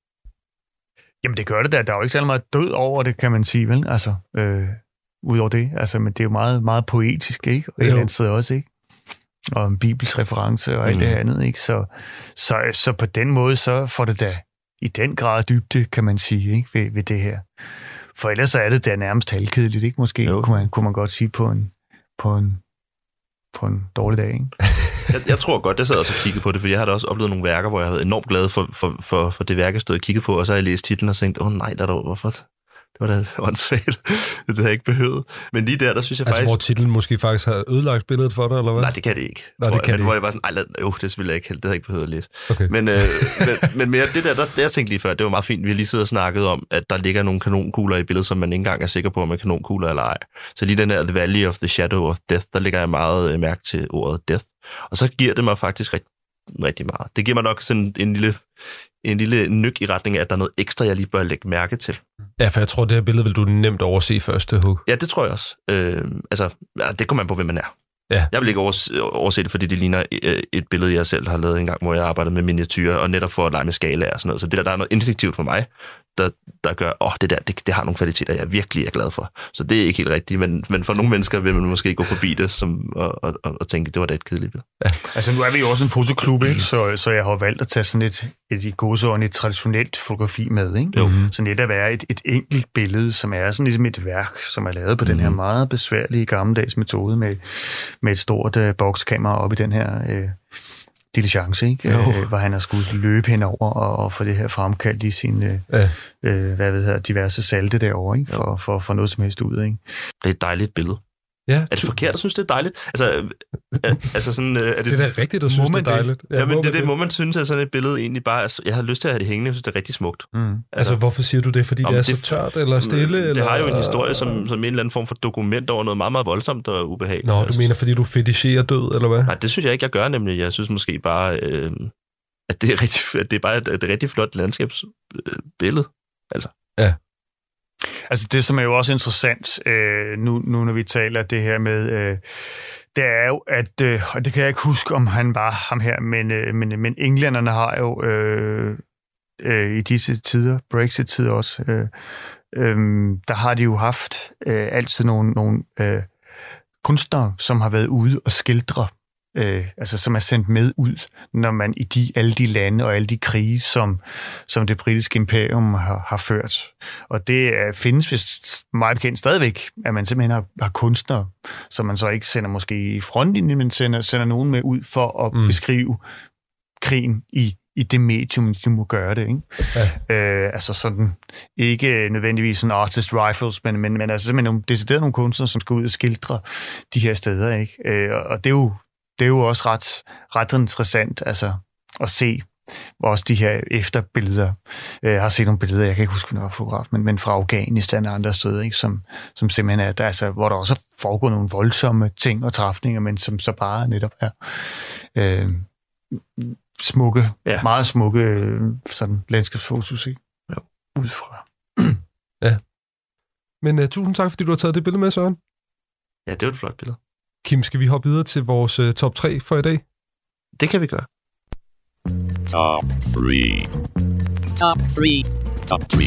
Jamen det gør det da. Der er jo ikke særlig meget død over det, kan man sige, vel? Altså, øh, udover det. Altså, men det er jo meget, meget poetisk, ikke? Og et eller andet sted også, ikke? Og en bibels reference og alt Mm. det andet, ikke? Så, så, så på den måde, så får det da i den grad dybde, kan man sige, ikke? Ved, ved det her. For ellers så er det da nærmest halvkedeligt, ikke? Måske Jo. kunne man, kunne man godt sige på en, på en, på en dårlig dag, ikke? Jeg, jeg tror godt, jeg sad også og kiggede på det, for jeg har da også oplevet nogle værker, hvor jeg har været enormt glad for, for, for, for det værk, jeg kiggede på, og så har jeg læst titlen og tænkt, åh oh, nej, der er der, hvorfor? Det var da åndssvagt. det havde jeg ikke behøvet. Men lige der, der synes jeg Altså, faktisk... hvor titlen måske faktisk har ødelagt billedet for dig, eller hvad? Nej, det kan det ikke. Nej, det kan det Hvor ikke. jeg bare sådan, ej, lad, jo, det ville jeg ikke, det havde jeg ikke behøvet at læse. Okay. Men, øh, men, men mere det der, der, det jeg tænkte lige før, det var meget fint. Vi har lige siddet og snakket om, at der ligger nogle kanonkugler i billedet, som man ikke engang er sikker på, om er kanonkugler eller ej. Så lige den her The Valley of the Shadow of Death, der ligger jeg meget øh, mærke til ordet death. Og så giver det mig faktisk rigtig, rigtig meget. Det giver mig nok sådan en lille, en lille nyk i retning af, at der er noget ekstra, jeg lige bør lægge mærke til. Ja, for jeg tror, det her billede vil du nemt overse første hug. Ja, det tror jeg også. Øh, altså, det kommer man på, hvem man er. Ja. Jeg vil ikke overse, overse det, fordi det ligner øh, et billede, jeg selv har lavet en gang, hvor jeg arbejdede med miniatyrer, og netop for at lege med skala og sådan noget. Så det der, der er noget instinktivt for mig, der, der gør, åh, det der, det, det har nogle kvaliteter, jeg virkelig er glad for. Så det er ikke helt rigtigt, men, men for nogle mennesker vil man måske gå forbi det som, og, og, og, og tænke, det var da et kedeligt billede. Altså, nu er vi jo også en fotoklub, ikke? Så, så jeg har valgt at tage sådan et, et i gåseøjne, et traditionelt fotografi med, ikke? Jo. Så netop er et, et enkelt billede, som er sådan ligesom et værk, som er lavet på mm. den her Mhm. meget besværlige gammeldags metode med, med et stort uh, bokskamera op i den her uh, diligence, ikke? Jo. Uh, hvor han har skulle løbe henover og, og få det her fremkaldt i sine Ja. uh, hvad ved jeg, diverse salte derovre, ikke? For, for, for noget som helst ud, ikke? Det er et dejligt billede. Ja, Er det forkert at synes, det er dejligt? Altså, altså sådan, øh, er det, det er da rigtigt, at synes, det er det? dejligt. Ja, men må det er man det, må man synes, at sådan et billede egentlig bare er, jeg har lyst til at have det hængende, jeg synes, det er rigtig smukt. Mm. Altså, hvorfor siger du det? Fordi det men er så det- tørt eller stille? det eller? har jo en historie som, som en eller anden form for dokument over noget meget, meget voldsomt og ubehageligt. Nå, du Altså, mener, fordi du fetisherer død, eller hvad? Nej, det synes jeg ikke, jeg gør nemlig. Jeg synes måske bare, øh, at det er, rigtig, at det er bare et, et rigtig flot landskabsbillede. Altså Altså det, som er jo også interessant, øh, nu, nu når vi taler det her med, øh, det er jo, at, øh, og det kan jeg ikke huske, om han var ham her, men, øh, men, men englænderne har jo øh, øh, i disse tider, Brexit-tider også, øh, øh, der har de jo haft øh, altid nogle, nogle øh, kunstnere, som har været ude og skildre øh, altså som er sendt med ud, når man i de, alle de lande og alle de krige, som, som det britiske imperium har, har ført. Og det øh, findes vist meget bekendt stadigvæk, at man simpelthen har, har kunstnere, som man så ikke sender måske i frontlinjen, men sender, sender nogen med ud for at Mm. beskrive krigen i, i det medium, de må gøre det. Ikke? Ja. Øh, altså sådan, ikke nødvendigvis sådan artist rifles, men, men, men altså simpelthen nogle, decideret nogle kunstnere, som skal ud og skildre de her steder. Ikke? Øh, og det er jo det er jo også ret, ret interessant altså, at se også de her efterbilleder. Øh, Jeg har set nogle billeder, jeg kan ikke huske, hvornår jeg var fotograf, men, men fra Afghanistan og andre steder, ikke? Som, som simpelthen er, der, altså, hvor der også foregår nogle voldsomme ting og træfninger, men som så bare netop er øh, smukke, Ja. ja. meget smukke øh, sådan landskabsfotos, ikke? Jo. Udefra. Men uh, tusind tak, fordi du har taget det billede med, Søren. Ja, det er jo et flot billede. Kim, skal vi hoppe videre til vores uh, top 3 for i dag? Det kan vi gøre. Top 3. Top 3. Top 3.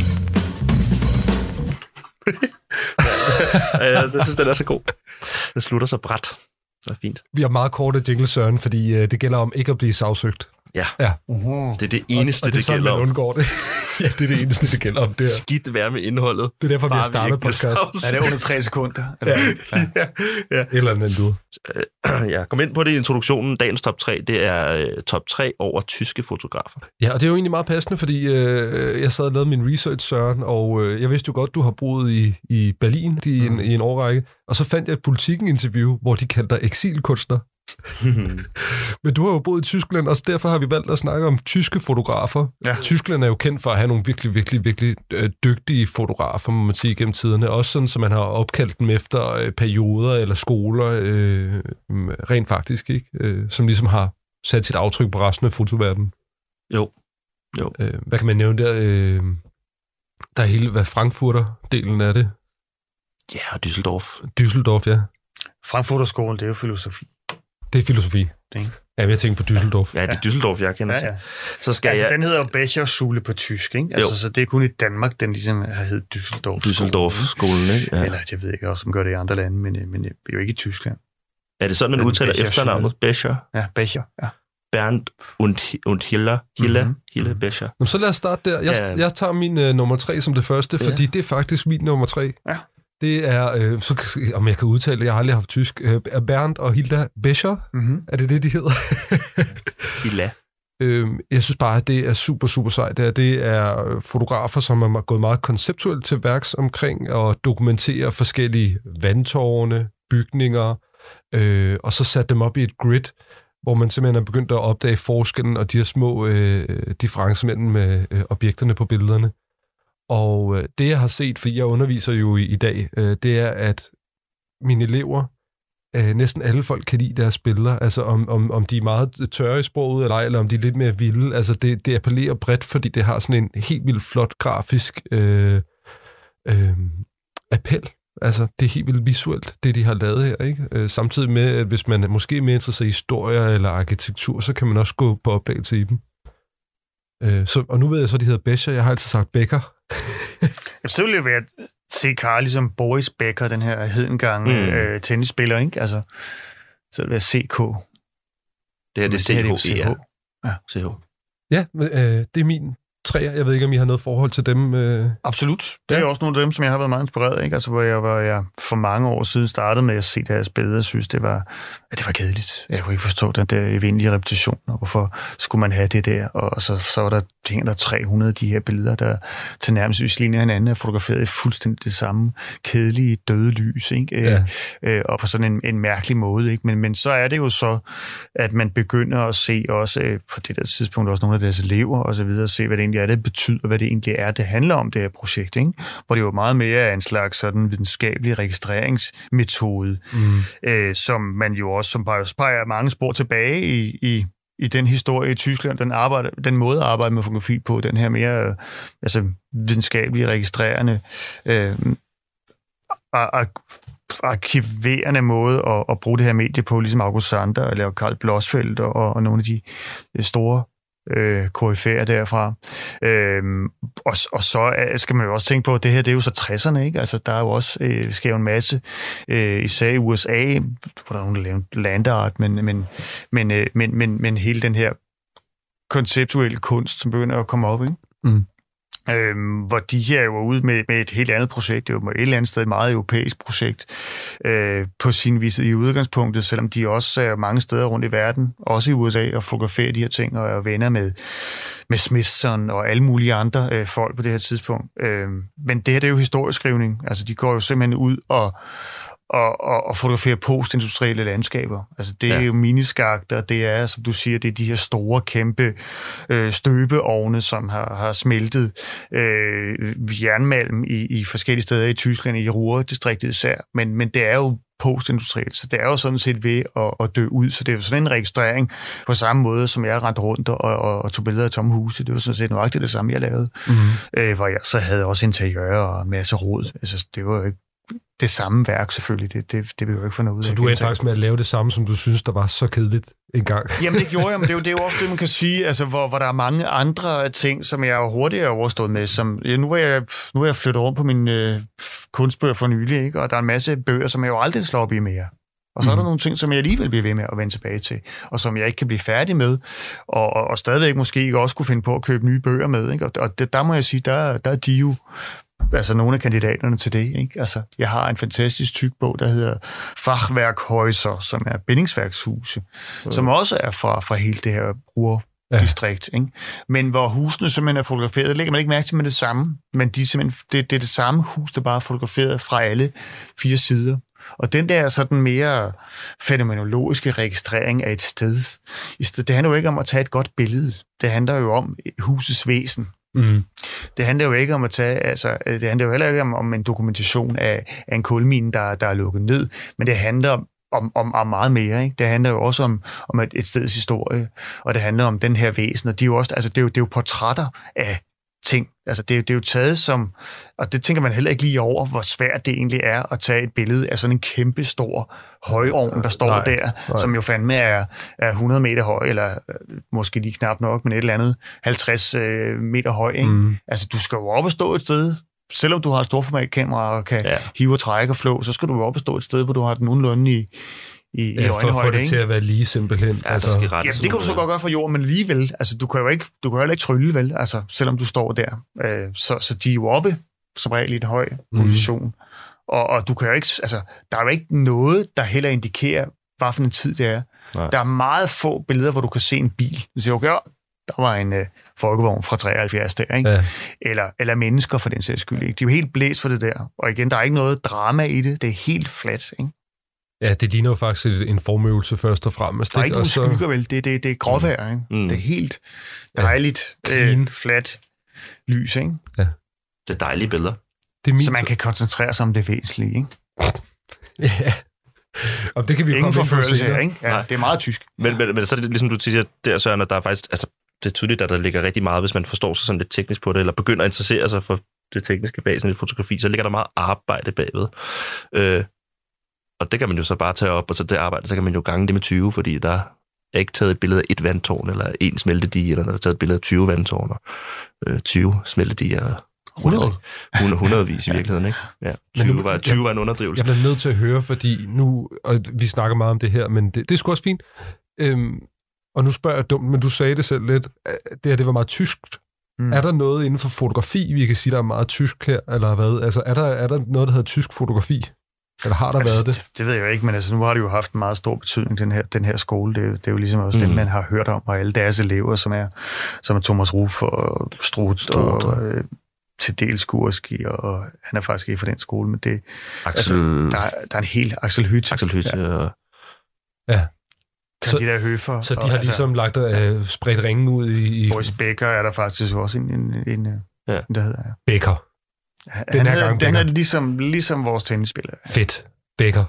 ja, jeg synes, den er så god. Den slutter så bræt. Det er fint. Vi har meget korte jingle, Søren, fordi øh, det gælder om ikke at blive sagsøgt. Ja. Ja. Det er det eneste, og, og det, er det, sådan, gælder man om. undgår det. ja, det er det eneste, det gælder om. Det er, Skidt være med indholdet. det er derfor, vi har startet podcast. Er det under tre sekunder? Eller? Ja. ja. ja. Eller andet, du. ja, kom ind på det i introduktionen. Dagens top 3, det er øh, top 3 over tyske fotografer. Ja, og det er jo egentlig meget passende, fordi øh, jeg sad og lavede min research, Søren, og øh, jeg vidste jo godt, du har boet i, i Berlin i en, Mm. i en årrække, og så fandt jeg et politikken-interview, hvor de kaldte dig eksilkunstner. Men du har jo boet i Tyskland, og derfor har vi valgt at snakke om tyske fotografer. Ja. Tyskland er jo kendt for at have nogle virkelig, virkelig, virkelig øh, dygtige fotografer, må man sige, gennem tiderne. Også sådan, så man har opkaldt dem efter øh, perioder eller skoler, øh, rent faktisk, ikke? Øh, som ligesom har sat sit aftryk på resten af fotoverdenen. jo. Øh, hvad kan man nævne der? Øh, der er hele, hvad Frankfurter-delen af det. Ja, og Düsseldorf. Düsseldorf, ja. Frankfurterskolen, det er jo filosofi. Det er filosofi. Det. Ja, jeg tænker på Düsseldorf. Ja, det er Düsseldorf, jeg kender Ja, til. ja. Så skal Altså, jeg... den hedder jo Becherschule på tysk, ikke? Altså, Jo. så det er kun i Danmark, den ligesom har heddet Düsseldorf. Düsseldorf-skolen, ikke? Ja. Eller, jeg ved ikke også, om gør det i andre lande, men, men vi jo ikke i Tyskland. Er det sådan, man Den udtaler Becher efternavnet? Becher? Ja, Becher, ja. Bernd und, und Hiller? Hille? Mhm. Hille Becher? Nå, så lad os starte der. Jeg, Ja. jeg tager min øh, nummer tre som det første, Ja. fordi det er faktisk min nummer tre. Ja. Det er, øh, så, om jeg kan udtale det, jeg har aldrig haft tysk, øh, er Bernd og Hilda Becher. Mm-hmm. Er det det, de hedder? Hilla. Øhm, jeg synes bare, at det er super, super sejt. Det er, det er fotografer, som er gået meget konceptuelt til værks omkring at dokumentere forskellige vandtårne, bygninger, øh, og så sat dem op i et grid, hvor man simpelthen er begyndt at opdage forskellen og de her små øh, differencer mellem øh, øh, objekterne på billederne. Og øh, det, jeg har set, for jeg underviser jo i, i dag, øh, det er, at mine elever, øh, næsten alle folk kan lide deres billeder. Altså om, om, om de er meget tørre i sproget, eller, ej, eller om de er lidt mere vilde. Altså det, det appellerer bredt, fordi det har sådan en helt vildt flot grafisk øh, øh, appel. Altså det er helt vildt visuelt, det de har lavet her. Ikke? Øh, samtidig med, at hvis man måske mere interesseret i historie eller arkitektur, så kan man også gå på opdagelse i dem. Øh, så, og nu ved jeg så, at de hedder Becher. Jeg har altid sagt Becker. Så ville det være at se Karl ligesom Boris Becker, den her hedengang Mm. øh, tennisspiller, ikke? Altså, så ville det være CK. Det her, det er CH. CH. CH. Ja, men, øh, det er min træer. Jeg ved ikke, om I har noget forhold til dem. Øh. Absolut. Det er Ja. også nogle af dem, som jeg har været meget inspireret af, ikke? Altså, hvor jeg, hvor jeg for mange år siden startede med at se deres billeder, og synes, det var, at det var kedeligt. Jeg kunne ikke forstå den der evindelige repetition, og hvorfor skulle man have det der? Og så, så var der, hænger der 300 af de her billeder, der til nærmest ligner hinanden, er fotograferet i fuldstændig det samme kedelige, døde lys, ikke? Ja. øh, og på sådan en, en mærkelig måde. Ikke? Men, men så er det jo så, at man begynder at se også øh, på det der tidspunkt også nogle af deres elever og så videre, se, hvad det egentlig er, det betyder, hvad det egentlig er, det handler om, det her projekt. Ikke? Hvor det jo meget mere er en slags sådan videnskabelig registreringsmetode, Mm. øh, som man jo også, som peger, mange spor tilbage i, i, i den historie i Tyskland, den, arbejde, den måde at arbejde med fotografi på, den her mere øh, altså, videnskabelige, registrerende, øh, ar- ar- arkiverende måde at, at bruge det her medie på, ligesom August Sander eller Karl Blosfeldt og, og nogle af de øh, store øh, KF'er derfra. Øhm, og, og så øh, skal man jo også tænke på, at det her det er jo så 60'erne, ikke? Altså, der er jo også øh, sker jo en masse, øh, især i USA, hvor der er nogen, der laver landart, men, men, men, øh, men, men, men hele den her konceptuelle kunst, som begynder at komme op, ikke? Mm. Øhm, hvor de her jo er ude med, med et helt andet projekt, det er jo et eller andet sted et meget europæisk projekt øh, på sin vis i udgangspunktet, selvom de også er mange steder rundt i verden, også i USA, og fotograferer de her ting, og er venner med, med Smithson og alle mulige andre øh, folk på det her tidspunkt. Øh, men det her det er jo historieskrivning, altså de går jo simpelthen ud og og, og, og fotografere postindustrielle landskaber. Altså det Ja. er jo miniskagter, det er, som du siger, det er de her store, kæmpe øh, støbeovne, som har, har smeltet øh, jernmalm i, i forskellige steder i Tyskland, i Ruhr-distriktet især. Men, men det er jo postindustrielt, så det er jo sådan set ved at, at dø ud. Så det er jo sådan en registrering på samme måde, som jeg rendte rundt og, og, og tog billeder af tomme huse. Det var sådan set nøjagtigt det samme, jeg lavede. Mm. Øh, hvor jeg så havde også interiør og en masse råd. Altså, det var jo ikke det samme værk selvfølgelig. Det, det, det vil jeg jo ikke få noget ud af. Så du er faktisk med at lave det samme, som du synes, der var så kedeligt? en gang. Jamen det gjorde jeg, men det er jo, det er jo også det, man kan sige, altså, hvor, hvor der er mange andre ting, som jeg jo hurtigere overstået med. Som, ja, nu, var jeg, nu er jeg flyttet rundt på min øh, kunstbøger for nylig, ikke? og der er en masse bøger, som jeg jo aldrig slår op i mere. Og så er der nogle ting, som jeg alligevel bliver ved med at vende tilbage til, og som jeg ikke kan blive færdig med, og, og, og stadigvæk måske ikke også kunne finde på at købe nye bøger med. Ikke? Og, og det, der må jeg sige, der, der er de jo altså nogle af kandidaterne til det. Ikke? Altså, jeg har en fantastisk tyk bog, der hedder Fachværkhøjser, som er bindingsværkshuse, mm. som også er fra, fra hele det her bruger ja. distrikt. Ikke? Men hvor husene simpelthen er fotograferet, lægger man ikke mærke til med det samme, men de er simpelthen, det, det er det samme hus, der bare er fotograferet fra alle fire sider. Og den der sådan mere fænomenologiske registrering af et sted, det handler jo ikke om at tage et godt billede. Det handler jo om husets væsen. Mm. Det handler jo ikke om at tage, altså, øh, det handler jo heller ikke om, om en dokumentation af, af en kulmine, der, der er lukket ned, men det handler om, om, om, om meget mere. Ikke? Det handler jo også om, om et, et steds historie, og det handler om den her væsen, og de er jo også, altså, det, er jo, det er jo portrætter af ting. Altså, det, det er jo taget som, og det tænker man heller ikke lige over, hvor svært det egentlig er at tage et billede af sådan en kæmpe stor højovn, der står nej, der, nej. som jo fandme er, er 100 meter høj, eller øh, måske lige knap nok, men et eller andet 50 øh, meter høj. Ikke? Mm. Altså, du skal jo op og stå et sted, selvom du har et storformatkamera og kan ja. hive og trække og flå, så skal du jo op og stå et sted, hvor du har den nogenlunde i, i, ja, i for at få det ikke? til at være lige simpelthen. Ja, altså, skal ja, det kan du så godt gøre for jorden, men alligevel, altså, du kan jo ikke, du kan jo ikke trylle, vel, altså, selvom du står der. Øh, så, så de er jo oppe, som regel i en høj mm. position. Og, og du kan jo ikke, altså, der er jo ikke noget, der heller indikerer, hvad for en tid det er. Nej. Der er meget få billeder, hvor du kan se en bil. Du siger, okay, der var en øh, folkevogn fra 73 der, ikke? Ja. Eller, eller mennesker for den sags skyld. Ikke? De er jo helt blæst for det der. Og igen, der er ikke noget drama i det. Det er helt flat. Ikke? Ja, det ligner jo faktisk en formøvelse først og fremmest. Der er ikke nogen så... skygger, vel? Det, det, det er gråvejr, ikke? Mm. Det er helt dejligt, ja. øh, flat lys, ikke? Ja. Det er dejlige billeder. Det er min... Så man kan koncentrere sig om det væsentlige, ikke? ja. Og det kan vi Ingen forførelse her, ikke? Ja, Nej. det er meget tysk. Men, men, men så er det ligesom du siger der, Søren, at der er faktisk, altså, det er tydeligt, at der ligger rigtig meget, hvis man forstår sig sådan lidt teknisk på det, eller begynder at interessere sig for det tekniske bag sådan et fotografi, så ligger der meget arbejde bagved. Øh, og det kan man jo så bare tage op, og så det arbejde, så kan man jo gange det med 20, fordi der er ikke taget et billede af et vandtårn, eller en smeltedige, eller der er taget et billede af 20 vandtårn, og øh, 20 smeltediger, 100? 100 vis i virkeligheden, ikke? Ja, 20, nu, var, 20 var en underdrivelse. Jeg bliver nødt til at høre, fordi nu, og vi snakker meget om det her, men det, det er sgu også fint. Øhm, og nu spørger jeg dumt, men du sagde det selv lidt, det her, det var meget tyskt. Mm. Er der noget inden for fotografi, vi kan sige, der er meget tysk her, eller hvad? Altså, er der, er der noget, der hedder tysk fotografi? Eller har der altså, været det? det? Det ved jeg ikke, men altså, nu har det jo haft en meget stor betydning, den her, den her skole. Det, er, det er jo ligesom også mm. dem, man har hørt om, og alle deres elever, som er, som er Thomas Ruff og Struth og, og øh, til dels Kurski, og han er faktisk ikke fra den skole, men det, Axel... altså, der, der er en hel Axel Hyt. Axel Hyt, ja. Og... ja. Så, de der høfer. Så de og, har ligesom altså, lagt uh, spredt ringen ud i... i... Boris Becker er der faktisk også en, en, en, en ja. der hedder. Ja. Becker. Den her gang, den er ligesom, ligesom vores tennisspiller. Fedt. Becker.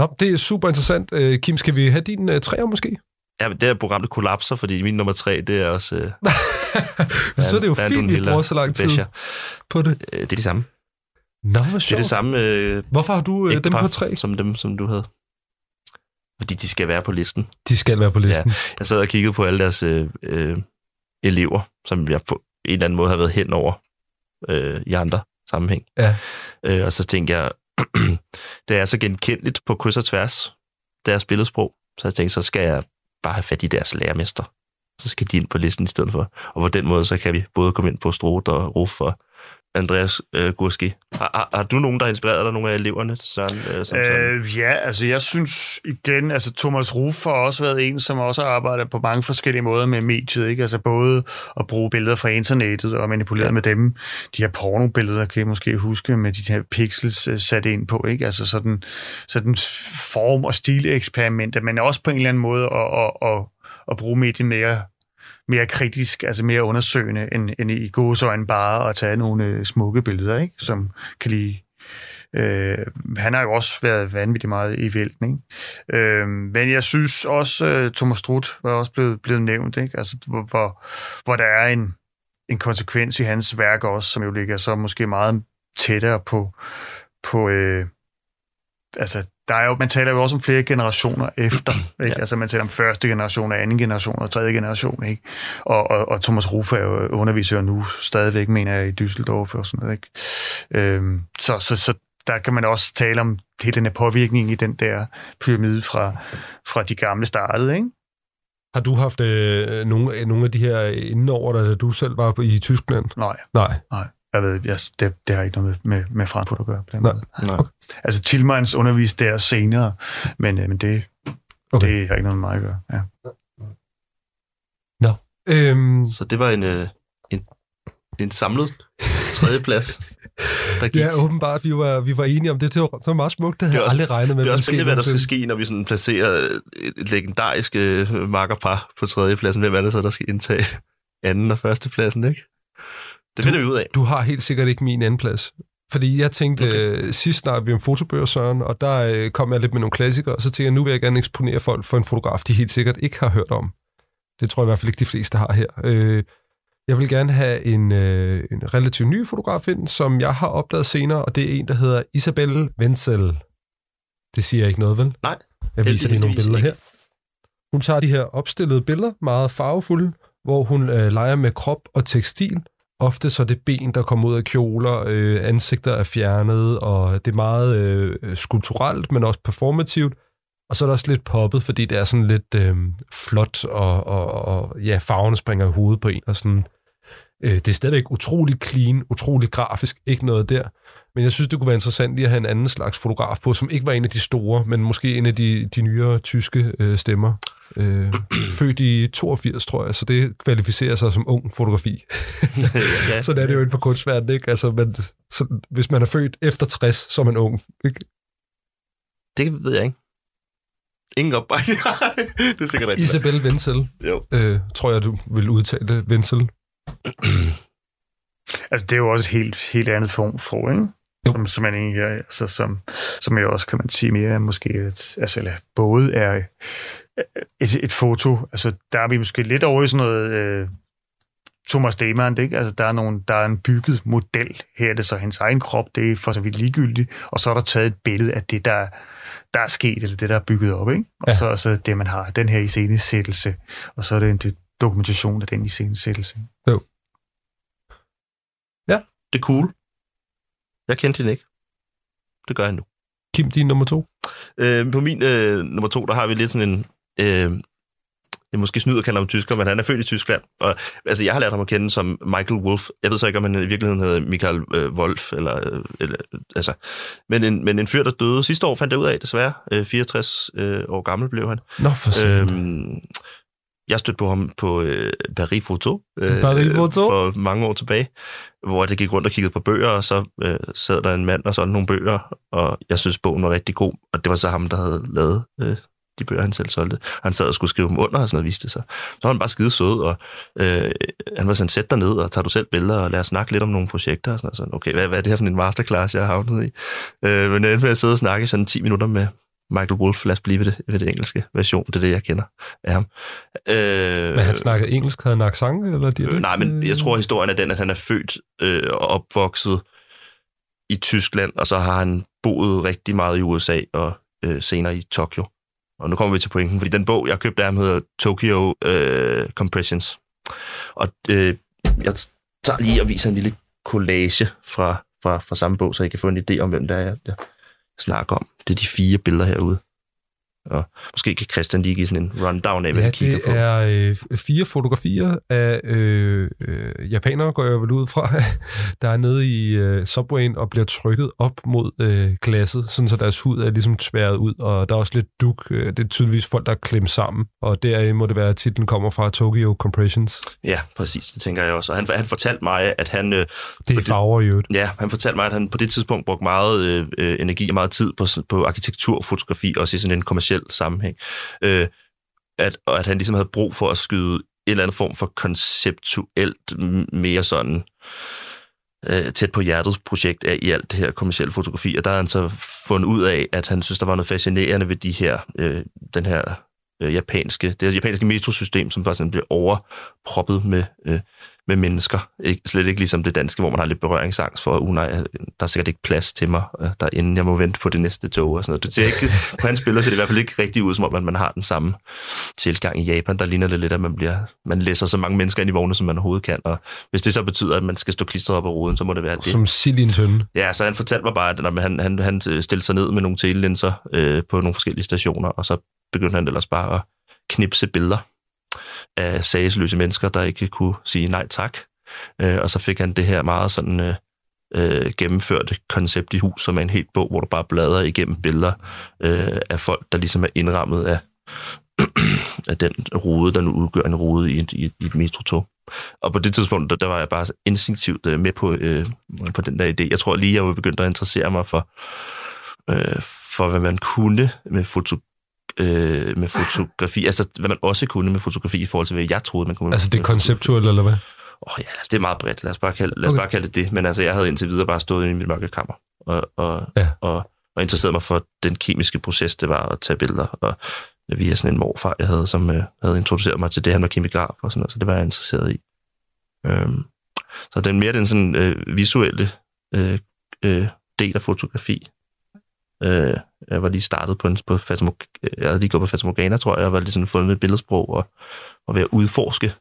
Nå, det er super interessant. Uh, Kim, skal vi have din uh, træer måske? Ja, men det er programmet kollapser, fordi min nummer tre, det er også... Uh, så er det jo fint, vi bruger så lang tid Bescher. på det. Uh, det er det samme. Nå, hvor sjovt. Det er det samme... Uh, Hvorfor har du uh, dem på tre? Som dem, som du havde. Fordi de skal være på listen. De skal være på listen. Ja, jeg sad og kiggede på alle deres øh, øh, elever, som jeg på en eller anden måde har været hen over øh, i andre sammenhæng. Ja. Øh, og så tænkte jeg, det er så genkendeligt på kryds og tværs, deres billedsprog, så jeg tænkte, så skal jeg bare have fat i deres lærermester. Så skal de ind på listen i stedet for. Og på den måde, så kan vi både komme ind på Strot og Ruf og Andreas øh, Gurski. Har, har, har du nogen, der har inspireret dig, nogle af eleverne? Søren, øh, som, øh, ja, altså jeg synes igen, altså Thomas Ruff har også været en, som også har arbejdet på mange forskellige måder med mediet, ikke? Altså både at bruge billeder fra internettet og manipulere ja. med dem. De her pornobilleder, kan I måske huske, med de her pixels uh, sat ind på, ikke? Altså sådan, sådan form- og stileksperimenter, men også på en eller anden måde at, at, at, at bruge mediet mere mere kritisk, altså mere undersøgende, end, end i gåsøjne bare at tage nogle øh, smukke billeder, ikke? som kan lige... Øh, han har jo også været vanvittigt meget i vælten. Ikke? Øh, men jeg synes også, øh, Thomas Strut var også blevet, blevet nævnt, ikke? Altså, hvor, hvor, hvor der er en, en konsekvens i hans værk også, som jo ligger så måske meget tættere på, på, øh, altså, der er jo, man taler jo også om flere generationer efter. Ikke? Ja. Altså, man taler om første generation, anden generation og tredje generation. Ikke? Og, og, og Thomas Ruff er jo underviser nu stadigvæk, mener jeg, i Düsseldorf og sådan noget. Ikke? Øhm, så, så, så der kan man også tale om hele den her påvirkning i den der pyramide fra, fra de gamle startede. Ikke? Har du haft øh, nogle, nogle af de her inden over dig, da du selv var i Tyskland? Nej. Nej. Nej. Jeg ved, jeg, det, det har ikke noget med, med, med Frankfurt at gøre. På den Nej. Nej. Okay. Altså, Tillmans underviste der senere, men, øh, men det, Okay. det har ikke noget med mig at gøre. Ja. Øhm, Så det var en, øh, en, en samlet tredjeplads, der gik. ja, åbenbart, vi var, vi var enige om det. Det var, det var meget smukt. Det havde Det jeg også- aldrig regnet med. Det er også spændende, hvad der skal ske, når vi sådan placerer et, et legendarisk øh, makkerpar på tredjepladsen. Hvem er det så, der skal indtage anden og førstepladsen, ikke? Det finder vi ud af. Du har helt sikkert ikke min anden plads. Fordi jeg tænkte, okay. øh, sidst snakkede vi om fotobøger, Søren, og der øh, kom jeg lidt med nogle klassikere, og så tænkte jeg, nu vil jeg gerne eksponere folk for en fotograf, de helt sikkert ikke har hørt om. Det tror jeg i hvert fald ikke, de fleste har her. Øh, jeg vil gerne have en, øh, en relativt ny fotograf ind, som jeg har opdaget senere, og det er en, der hedder Isabelle Wenzel. Det siger jeg ikke noget, vel? Nej. Jeg viser lige nogle billeder ikke. her. Hun tager de her opstillede billeder, meget farvefulde, hvor hun øh, leger med krop og tekstil. Ofte så er det ben, der kommer ud af kjoler, øh, ansigter er fjernet, og det er meget øh, skulpturelt, men også performativt. Og så er der også lidt poppet, fordi det er sådan lidt øh, flot, og, og, og ja, farverne springer i hovedet på en, og sådan. Øh, det er stadigvæk utrolig clean, utrolig grafisk, ikke noget der. Men jeg synes, det kunne være interessant lige at have en anden slags fotograf på, som ikke var en af de store, men måske en af de, de nyere tyske øh, stemmer. Øh, født i 82, tror jeg, så det kvalificerer sig som ung fotografi. ja, Sådan er det jo inden for kunstverdenen, ikke? Altså, man, så, hvis man er født efter 60, så er man ung, ikke? det ved jeg ikke. Ingen opbakning. det er sikkert rigtigt. Isabel Wenzel, Jo. øh, tror jeg, du vil udtale det. Wenzel. Altså, det er jo også et helt, helt andet form for, ikke? Jo. Som, som man egentlig er, altså, som, som jeg også, kan man sige, mere er måske, et, altså, eller både er et, et foto, altså, der er vi måske lidt over i sådan noget, øh, Thomas Demand, ikke? Altså, der er, nogle, der er en bygget model. Her er det så hans egen krop, det er for så vidt ligegyldigt. Og så er der taget et billede af det, der, der er sket, eller det, der er bygget op, ikke? Og Ja. så, så er det, man har, den her iscenesættelse, og så er det en dokumentation af den iscenesættelse. Det er cool. Jeg kendte hende ikke. Det gør jeg nu. Kim, din nummer to? Øh, på min øh, nummer to, der har vi lidt sådan en... Øh, det er måske snyd at kalde ham tysker, men han er født i Tyskland. Og, altså, jeg har lært ham at kende som Michael Wolf. Jeg ved så ikke, om han i virkeligheden hedder Michael øh, Wolf, eller, øh, eller, altså, men, en, men en fyr, der døde sidste år, fandt jeg ud af, desværre. Øh, 64 øh, år gammel blev han. Nå, for øhm, jeg stødte på ham på øh, Paris Photo, øh, Paris Photo? for mange år tilbage, hvor jeg gik rundt og kiggede på bøger, og så øh, sad der en mand og solgte nogle bøger, og jeg synes, bogen var rigtig god, og det var så ham, der havde lavet øh, de bøger, han selv solgte. Han sad og skulle skrive dem under, og sådan noget, viste sig. Så var han bare skide sød, og øh, han var sådan, sæt dig ned, og tager du selv billeder, og lad os snakke lidt om nogle projekter, og sådan, og sådan okay, hvad, hvad er det her for en masterclass, jeg har havnet i? Øh, men jeg endte med at sidde og snakke sådan 10 minutter med Michael Wolf, lad os blive ved det, ved det engelske version, det er det, jeg kender af ham. Øh, men han snakkede engelsk, havde han accent, eller dialekt? Øh, nej, men jeg tror, historien er den, at han er født øh, og opvokset i Tyskland, og så har han boet rigtig meget i USA og øh, senere i Tokyo. Og nu kommer vi til pointen, fordi den bog, jeg købte af ham, hedder Tokyo øh, Compressions. Og øh, jeg tager lige og viser en lille collage fra, fra, fra samme bog, så I kan få en idé om, hvem der er, jeg, jeg snakker om. Det er de fire billeder herude. Og måske kan Christian lige give sådan en rundown af, hvad Ja, vi kigger det på. er øh, fire fotografier af øh, øh, japanere, går jeg vel ud fra, der er nede i øh, subwayen og bliver trykket op mod øh, glasset, sådan så deres hud er ligesom tværet ud, og der er også lidt duk. Øh, det er tydeligvis folk, der er klemt sammen, og der må det være, at titlen kommer fra Tokyo Compressions. Ja, præcis, det tænker jeg også. Og han, han fortalte mig, at han... Øh, Det er farver i øvrigt. Ja, han fortalte mig, at han på det tidspunkt brugte meget øh, øh, energi og meget tid på, på arkitektur og fotografi, også i sådan en kommersiel sammenhæng. Øh, at, og at han ligesom havde brug for at skyde en eller anden form for konceptuelt mere sådan øh, tæt på hjertets projekt af i alt det her kommersielle fotografi. Og der har han så fundet ud af, at han synes, der var noget fascinerende ved de her, øh, den her øh, japanske, det her japanske metrosystem, som faktisk sådan bliver overproppet med øh, med mennesker. Ikke, slet ikke ligesom det danske, hvor man har lidt berøringsangst for, uh, nej, der er sikkert ikke plads til mig, øh, der inden jeg må vente på det næste tog og sådan noget. Det ser ikke, på hans billeder ser det i hvert fald ikke rigtig ud, som om at man har den samme tilgang i Japan. Der ligner det lidt, at man, bliver, man læser så mange mennesker ind i vogne, som man overhovedet kan. Og hvis det så betyder, at man skal stå klistret op ad ruden, så må det være det. Som sild i en tønde. Ja, så han fortalte mig bare, at når han, han, han stillede sig ned med nogle telelinser øh, på nogle forskellige stationer, og så begyndte han ellers bare at knipse billeder af sagesløse mennesker, der ikke kunne sige nej tak. Øh, og så fik han det her meget sådan øh, øh, koncept i hus, som er en helt bog, hvor du bare bladrer igennem billeder øh, af folk, der ligesom er indrammet af, af den rode, der nu udgør en rode i et, i et, i et metrotog. Og på det tidspunkt, der, der var jeg bare instinktivt øh, med på, øh, på den der idé. Jeg tror lige, jeg var begyndt at interessere mig for, øh, for hvad man kunne med foto, øh, med fotografi. Altså, hvad man også kunne med fotografi i forhold til, hvad jeg troede, man kunne Altså, det er konceptuelt, eller hvad? Åh oh, ja, altså, det er meget bredt. Lad os bare kalde, lad os Okay. bare kalde det det. Men altså, jeg havde indtil videre bare stået i mit mørke kammer og, og, Ja. og, og interesseret mig for den kemiske proces, det var at tage billeder. Og via sådan en morfar, jeg havde, som øh, havde introduceret mig til det, han var kemograf og sådan noget, så det var jeg interesseret i. Øhm, så den mere den sådan øh, visuelle øh, øh, del af fotografi. Øh, jeg var lige startet på en, på Fatamorg- jeg havde lige gået på Fatamorgana, tror jeg, og var lige sådan fundet et billedsprog og, og ved at udforske,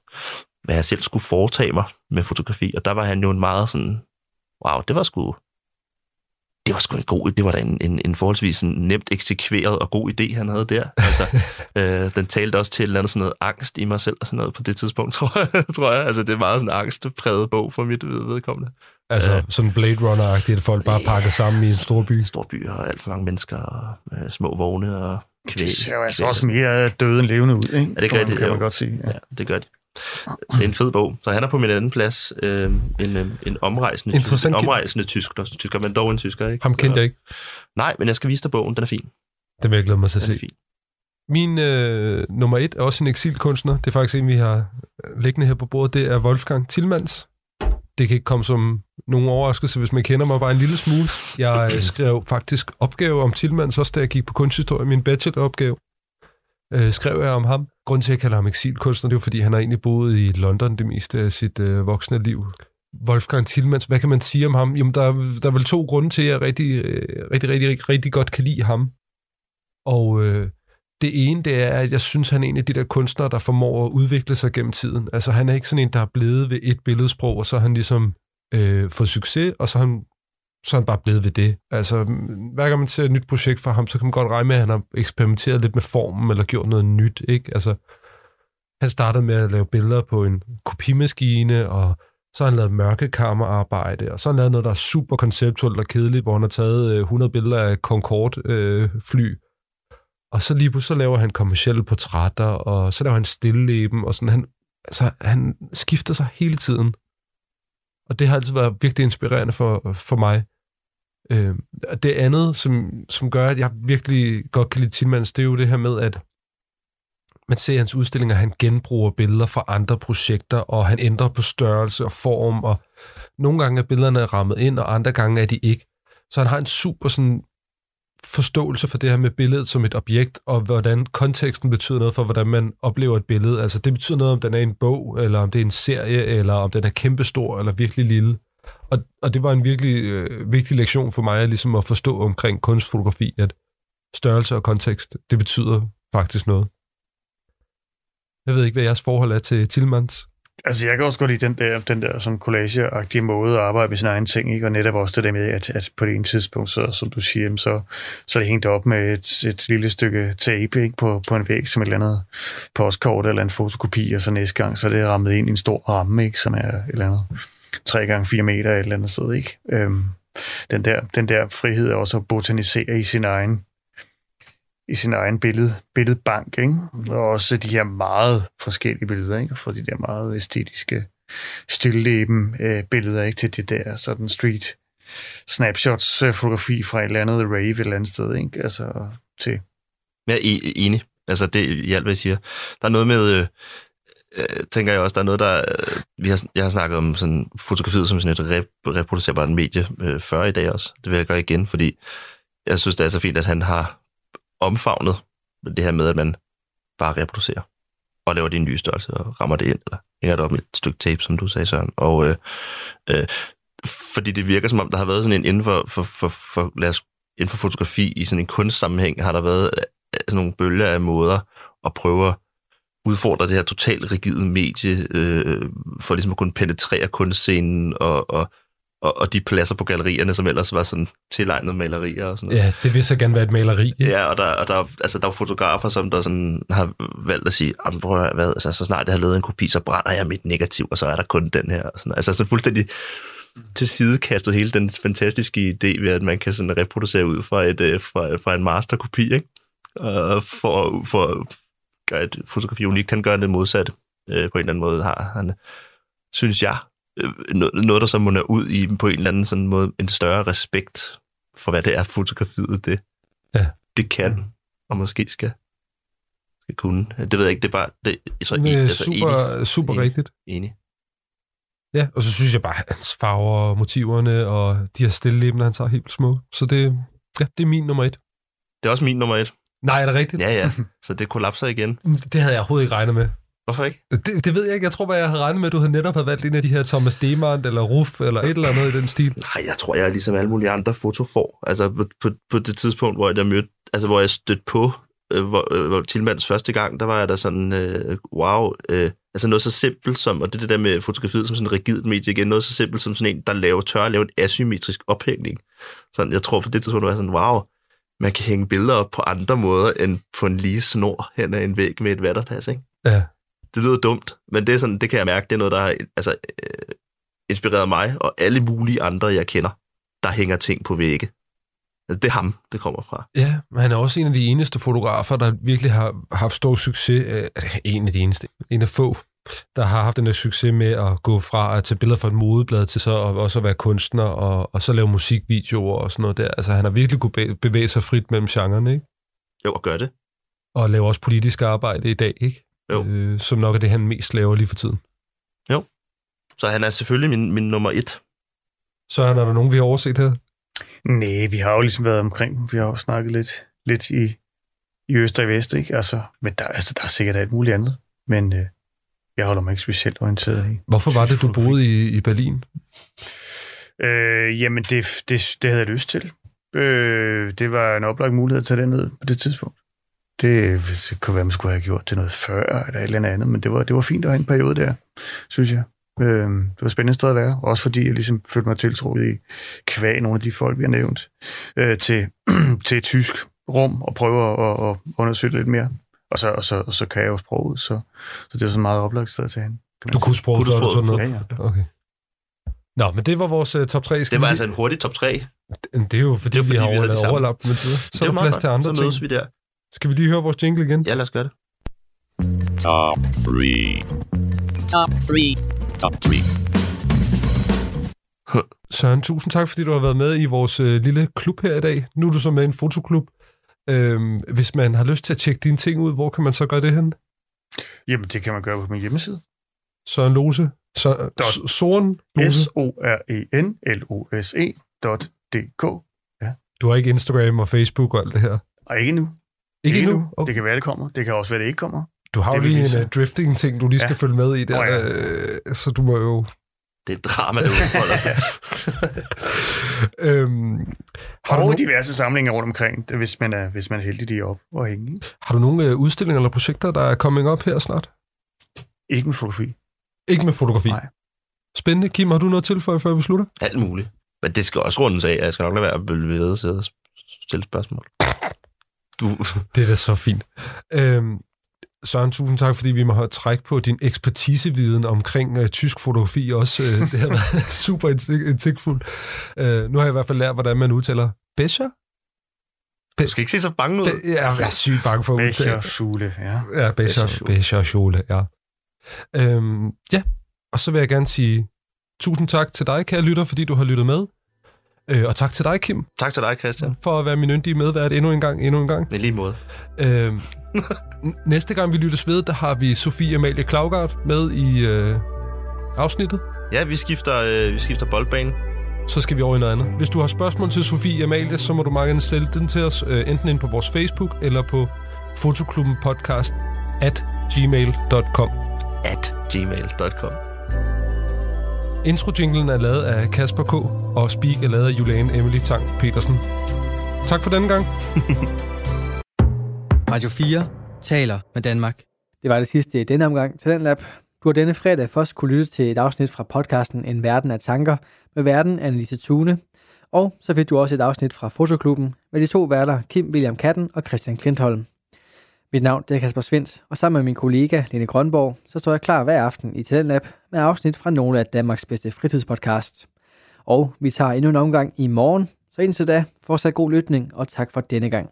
hvad jeg selv skulle foretage mig med fotografi. Og der var han jo en meget sådan, wow, det var sgu, det var sgu en god, det var da en, en, en forholdsvis sådan nemt eksekveret og god idé, han havde der. Altså, øh, den talte også til eller sådan noget angst i mig selv og sådan noget på det tidspunkt, tror jeg. tror jeg. Altså, det er meget sådan en angstpræget bog for mit ved- vedkommende. Altså, Øh. sådan Blade Runner-agtigt, at folk bare pakker sammen i en stor by. Store byer og alt for mange mennesker og øh, små vogne og kvæg. Det ser jo altså kvæg. også mere død end levende ud, ikke? Er det ikke rigtigt? Kan man Jo. godt sige. Ja. Ja, det gør det. Det er en fed bog. Så han er på min anden plads. Øh, en, øh, en omrejsende, tysk, Interessant. en omrejsende tysk, også en tysker, men dog en tysker, ikke? Ham kendte jeg ikke. Nej, men jeg skal vise dig bogen. Den er fin. Det vil jeg glæde mig til at Den er se. fin. Min øh, nummer et er også en eksilkunstner. Det er faktisk en, vi har øh, liggende her på bordet. Det er Wolfgang Tillmans. Det kan ikke komme som nogen overraskelse, hvis man kender mig bare en lille smule. Jeg øh, skrev faktisk opgave om Tillmans, også da jeg gik på kunsthistorie. Min bacheloropgave øh, skrev jeg om ham. Grunden til, at jeg kalder ham eksilkunstner, det er jo, fordi han har egentlig boet i London det meste af sit øh, voksne liv. Wolfgang Tillmans, hvad kan man sige om ham? Jamen, der, er- der er vel to grunde til, at jeg rigtig, øh, rigtig, rigtig, rigtig, rigtig godt kan lide ham. Og øh, det ene, det er, at jeg synes, han er en af de der kunstnere, der formår at udvikle sig gennem tiden. Altså, han er ikke sådan en, der er blevet ved et billedsprog, og så har han ligesom øh, fået succes, og så er han, så er han bare blevet ved det. Altså, hver gang man ser et nyt projekt fra ham, så kan man godt regne med, at han har eksperimenteret lidt med formen, eller gjort noget nyt, ikke? Altså, han startede med at lave billeder på en kopimaskine, og så har han lavet mørkekammerarbejde, og så har han lavet noget, der er super konceptuelt og kedeligt, hvor han har taget øh, 100 billeder af Concorde-fly, øh, og så lige pludselig så laver han kommersielle portrætter, og så laver han stilleben, og sådan. Han, altså, han skifter sig hele tiden. Og det har altid været virkelig inspirerende for, for mig. Øh, og det andet, som, som gør, at jeg virkelig godt kan lide Tillmans, det er jo det her med, at man ser hans udstillinger, han genbruger billeder fra andre projekter, og han ændrer på størrelse og form, og nogle gange er billederne rammet ind, og andre gange er de ikke. Så han har en super sådan, forståelse for det her med billedet som et objekt, og hvordan konteksten betyder noget for, hvordan man oplever et billede. Altså det betyder noget, om den er en bog, eller om det er en serie, eller om den er kæmpestor, eller virkelig lille. Og, og det var en virkelig øh, vigtig lektion for mig, ligesom at forstå omkring kunstfotografi, at størrelse og kontekst, det betyder faktisk noget. Jeg ved ikke, hvad jeres forhold er til Tillmans. Altså, jeg kan også godt lide den der, den der sådan collage måde at arbejde med sin egen ting, ikke? og netop også det der med, at, at på det ene tidspunkt, så, som du siger, så, så er det hængt op med et, et lille stykke tape ikke? På, på en væg, som et eller andet postkort eller en fotokopi, og så næste gang, så er det rammet ind i en stor ramme, ikke? som er et eller andet 3 gange 4 meter et eller andet sted. Ikke? Øhm, den, der, den der frihed er også at botanisere i sin egen i sin egen billede, billedbank, ikke? og også de her meget forskellige billeder, ikke? fra de der meget æstetiske stilleben øh, billeder ikke? til det der sådan street snapshots øh, fotografi fra et eller andet rave et eller andet sted, ikke? altså til Jeg er enig. Altså, det i alt, hvad jeg siger. Der er noget med... Øh, øh, tænker jeg også, der er noget, der... Øh, vi har, jeg har snakket om sådan, fotografiet som sådan et rep, reproducerbart medie øh, før i dag også. Det vil jeg gøre igen, fordi jeg synes, det er så fint, at han har omfavnet det her med, at man bare reproducerer. og laver det i en ny størrelse og rammer det ind, eller hænger det op med et stykke tape, som du sagde, Søren. Og øh, øh, fordi det virker som om, der har været sådan en inden for, for, for, for, lad os, inden for fotografi i sådan en kunstsammenhæng, har der været øh, sådan nogle bølger af måder at prøve at udfordre det her totalt rigide medie, øh, for ligesom at kunne penetrere kunstscenen og, og, og, og de pladser på gallerierne, som ellers var sådan tilegnet malerier og sådan noget. Ja, det vil så gerne være et maleri. ikke? Ja, og der, og der, altså, der er fotografer, som der sådan har valgt at sige, "Jamen, prøv hvad, altså, så snart jeg har lavet en kopi, så brænder jeg mit negativ, og så er der kun den her. Og sådan, altså sådan fuldstændig til side kastet hele den fantastiske idé ved, at man kan sådan reproducere ud fra, et, øh, fra, fra en masterkopi, ikke? Og for, for at gøre et fotografi unikt, kan gøre det modsatte øh, på en eller anden måde, har han, synes jeg, noget, noget, der så munder ud i på en eller anden sådan måde, en større respekt for, hvad det er, fotografiet det, Ja. det kan, og måske skal, skal kunne. Det ved jeg ikke, det er bare... Det, så en, altså, super, enig, super Enig. rigtigt. enig. Ja, og så synes jeg bare, at hans farver og motiverne og de her stillelæbner, han tager helt små. Så det, ja, det er min nummer et. Det er også min nummer et. Nej, er det rigtigt? Ja, ja. Så det kollapser igen. Det havde jeg overhovedet ikke regnet med. Hvorfor ikke? Det, det ved jeg ikke. Jeg tror bare, jeg havde regnet med, at du havde netop havde valgt en af de her Thomas Demand eller Ruff eller et eller andet i den stil. Nej, jeg tror, jeg er ligesom alle mulige andre fotofor. Altså på, på, på det tidspunkt, hvor jeg mødte, altså hvor jeg stødte på øh, hvor, øh, hvor Tilmans første gang, der var jeg der sådan, øh, wow, øh, altså noget så simpelt som, og det det der med fotografiet som sådan en rigidt medie igen, noget så simpelt som sådan en, der laver, tør at lave en asymmetrisk ophængning. Sådan, jeg tror på det tidspunkt, var jeg sådan, wow, man kan hænge billeder op på andre måder, end på en lige snor hen ad en væg med et vatterpas, ikke? Ja. Det lyder dumt, men det, er sådan, det kan jeg mærke, det er noget, der har altså, øh, inspireret mig og alle mulige andre, jeg kender, der hænger ting på vægge. Altså, det er ham, det kommer fra. Ja, men han er også en af de eneste fotografer, der virkelig har haft stor succes. Øh, en af de eneste. En af få, der har haft den der succes med at gå fra at tage billeder fra et modeblad til så at også at være kunstner og, og så lave musikvideoer og sådan noget der. Altså han har virkelig kunne be- bevæge sig frit mellem genrerne, ikke? Jo, og gør det. Og lave også politisk arbejde i dag, ikke? Jo. Øh, som nok er det, han mest laver lige for tiden. Så han er selvfølgelig min, min nummer et. Så er der nogen, vi har overset her? Nej, vi har jo ligesom været omkring. Vi har jo snakket lidt, lidt i, i øst og i vest, ikke? Altså, men der, altså, der er sikkert alt muligt andet. Men øh, jeg holder mig ikke specielt orienteret i. Hvorfor var det, du boede i, i Berlin? Øh, jamen, det, det, det havde jeg lyst til. Øh, det var en oplagt mulighed at tage det ned på det tidspunkt. Det, det kunne være, man skulle have gjort det noget før, eller et eller andet, men det var, det var fint at have en periode der, synes jeg. Øh, det var et spændende sted at være, også fordi jeg ligesom følte mig tiltrukket i kvæg nogle af de folk, vi har nævnt, øh, til, til et tysk rum og prøve at, at undersøge det lidt mere. Og så, og så, og så kan jeg jo sproget, så, så det er sådan et meget oplagt sted til hen. Du kunne sproget Kunne du sproget? sådan noget? Ja, ja. Okay. Nå, men det var vores uh, top 3. Skal Det var vi altså en hurtig top 3. lige... Det er jo fordi, Det er vi fordi, har vi havde de lavet samme. overlap med tider. Så det er der meget plads til andre Så ting. mødes vi der. Skal vi lige høre vores jingle igen? Ja, lad os gøre det. Top 3. Top 3. Top 3. Søren, tusind tak, fordi du har været med i vores øh, lille klub her i dag. Nu er du så med i en fotoklub. Øhm, hvis man har lyst til at tjekke dine ting ud, hvor kan man så gøre det hen? Jamen, det kan man gøre på min hjemmeside. Søren Lose. Så, Soren Lose. S-O-R-E-N-L-O-S-E dot D-K. Du har ikke Instagram og Facebook og alt det her? Og ikke nu. Ikke endnu? Okay. Det kan være, det kommer. Det kan også være, det ikke kommer. Du har jo det vil lige en uh, drifting-ting, du lige skal Ja. følge med i der. Åh, ja. øh, så du må jo... Det er drama, der udfolder sig. øhm, har, du og no- diverse samlinger rundt omkring, det, hvis man er, hvis man er heldig, de er op og hænge. Ikke? har du nogle øh, udstillinger eller projekter, der er coming up her snart? Ikke med fotografi. Ikke med fotografi? Nej. Spændende. Kim, har du noget til for, før vi slutter? Alt muligt. Men det skal også rundes af. Jeg skal nok lade være at blive ved at sidde og stille spørgsmål. Du, Det er da så fint. Øhm, Søren, tusind tak, fordi vi må have træk på din ekspertiseviden omkring øh, tysk fotografi også. Øh, det har været super indsigt- indsigtfuldt. Øh, nu har jeg i hvert fald lært, hvordan man udtaler Becher. du skal ikke se så bange ud. Det, jeg er sygt bange for at udtale. Becher, Schule, ja. Ja, Becher. Becher Schule, ja. Øhm, ja, og så vil jeg gerne sige tusind tak til dig, kære lytter, fordi du har lyttet med. Øh, og tak til dig, Kim, Tak til dig, Christian. for at være min yndige medvært endnu en gang, endnu en gang. I lige måde. Øh, næste gang vi lyttes ved, der har vi Sofie Amalie Klaugard med i øh, afsnittet. Ja, vi skifter, øh, vi skifter boldbane. Så skal vi over i noget andet. Hvis du har spørgsmål til Sofie Amalie, så må du meget gerne sende den til os, øh, enten ind på vores Facebook eller på Fotoklubben Podcast at gmail.com. At gmail.com. Intro-jinglen er lavet af Kasper K. og Speak er lavet af Juliane Emily Tang Petersen. Tak for denne gang. Radio 4 taler med Danmark. Det var det sidste i denne omgang Talentlab. Du har denne fredag først kunne lytte til et afsnit fra podcasten En Verden af Tanker med verden Annelise Thune. Og så fik du også et afsnit fra Fotoklubben med de to værter Kim William Katten og Christian Klintholm. Mit navn er Kasper Svendt, og sammen med min kollega Lene Grønborg, så står jeg klar hver aften i Talentlab med afsnit fra nogle af Danmarks bedste fritidspodcasts. Og vi tager endnu en omgang i morgen, så indtil da, fortsat god lytning, og tak for denne gang.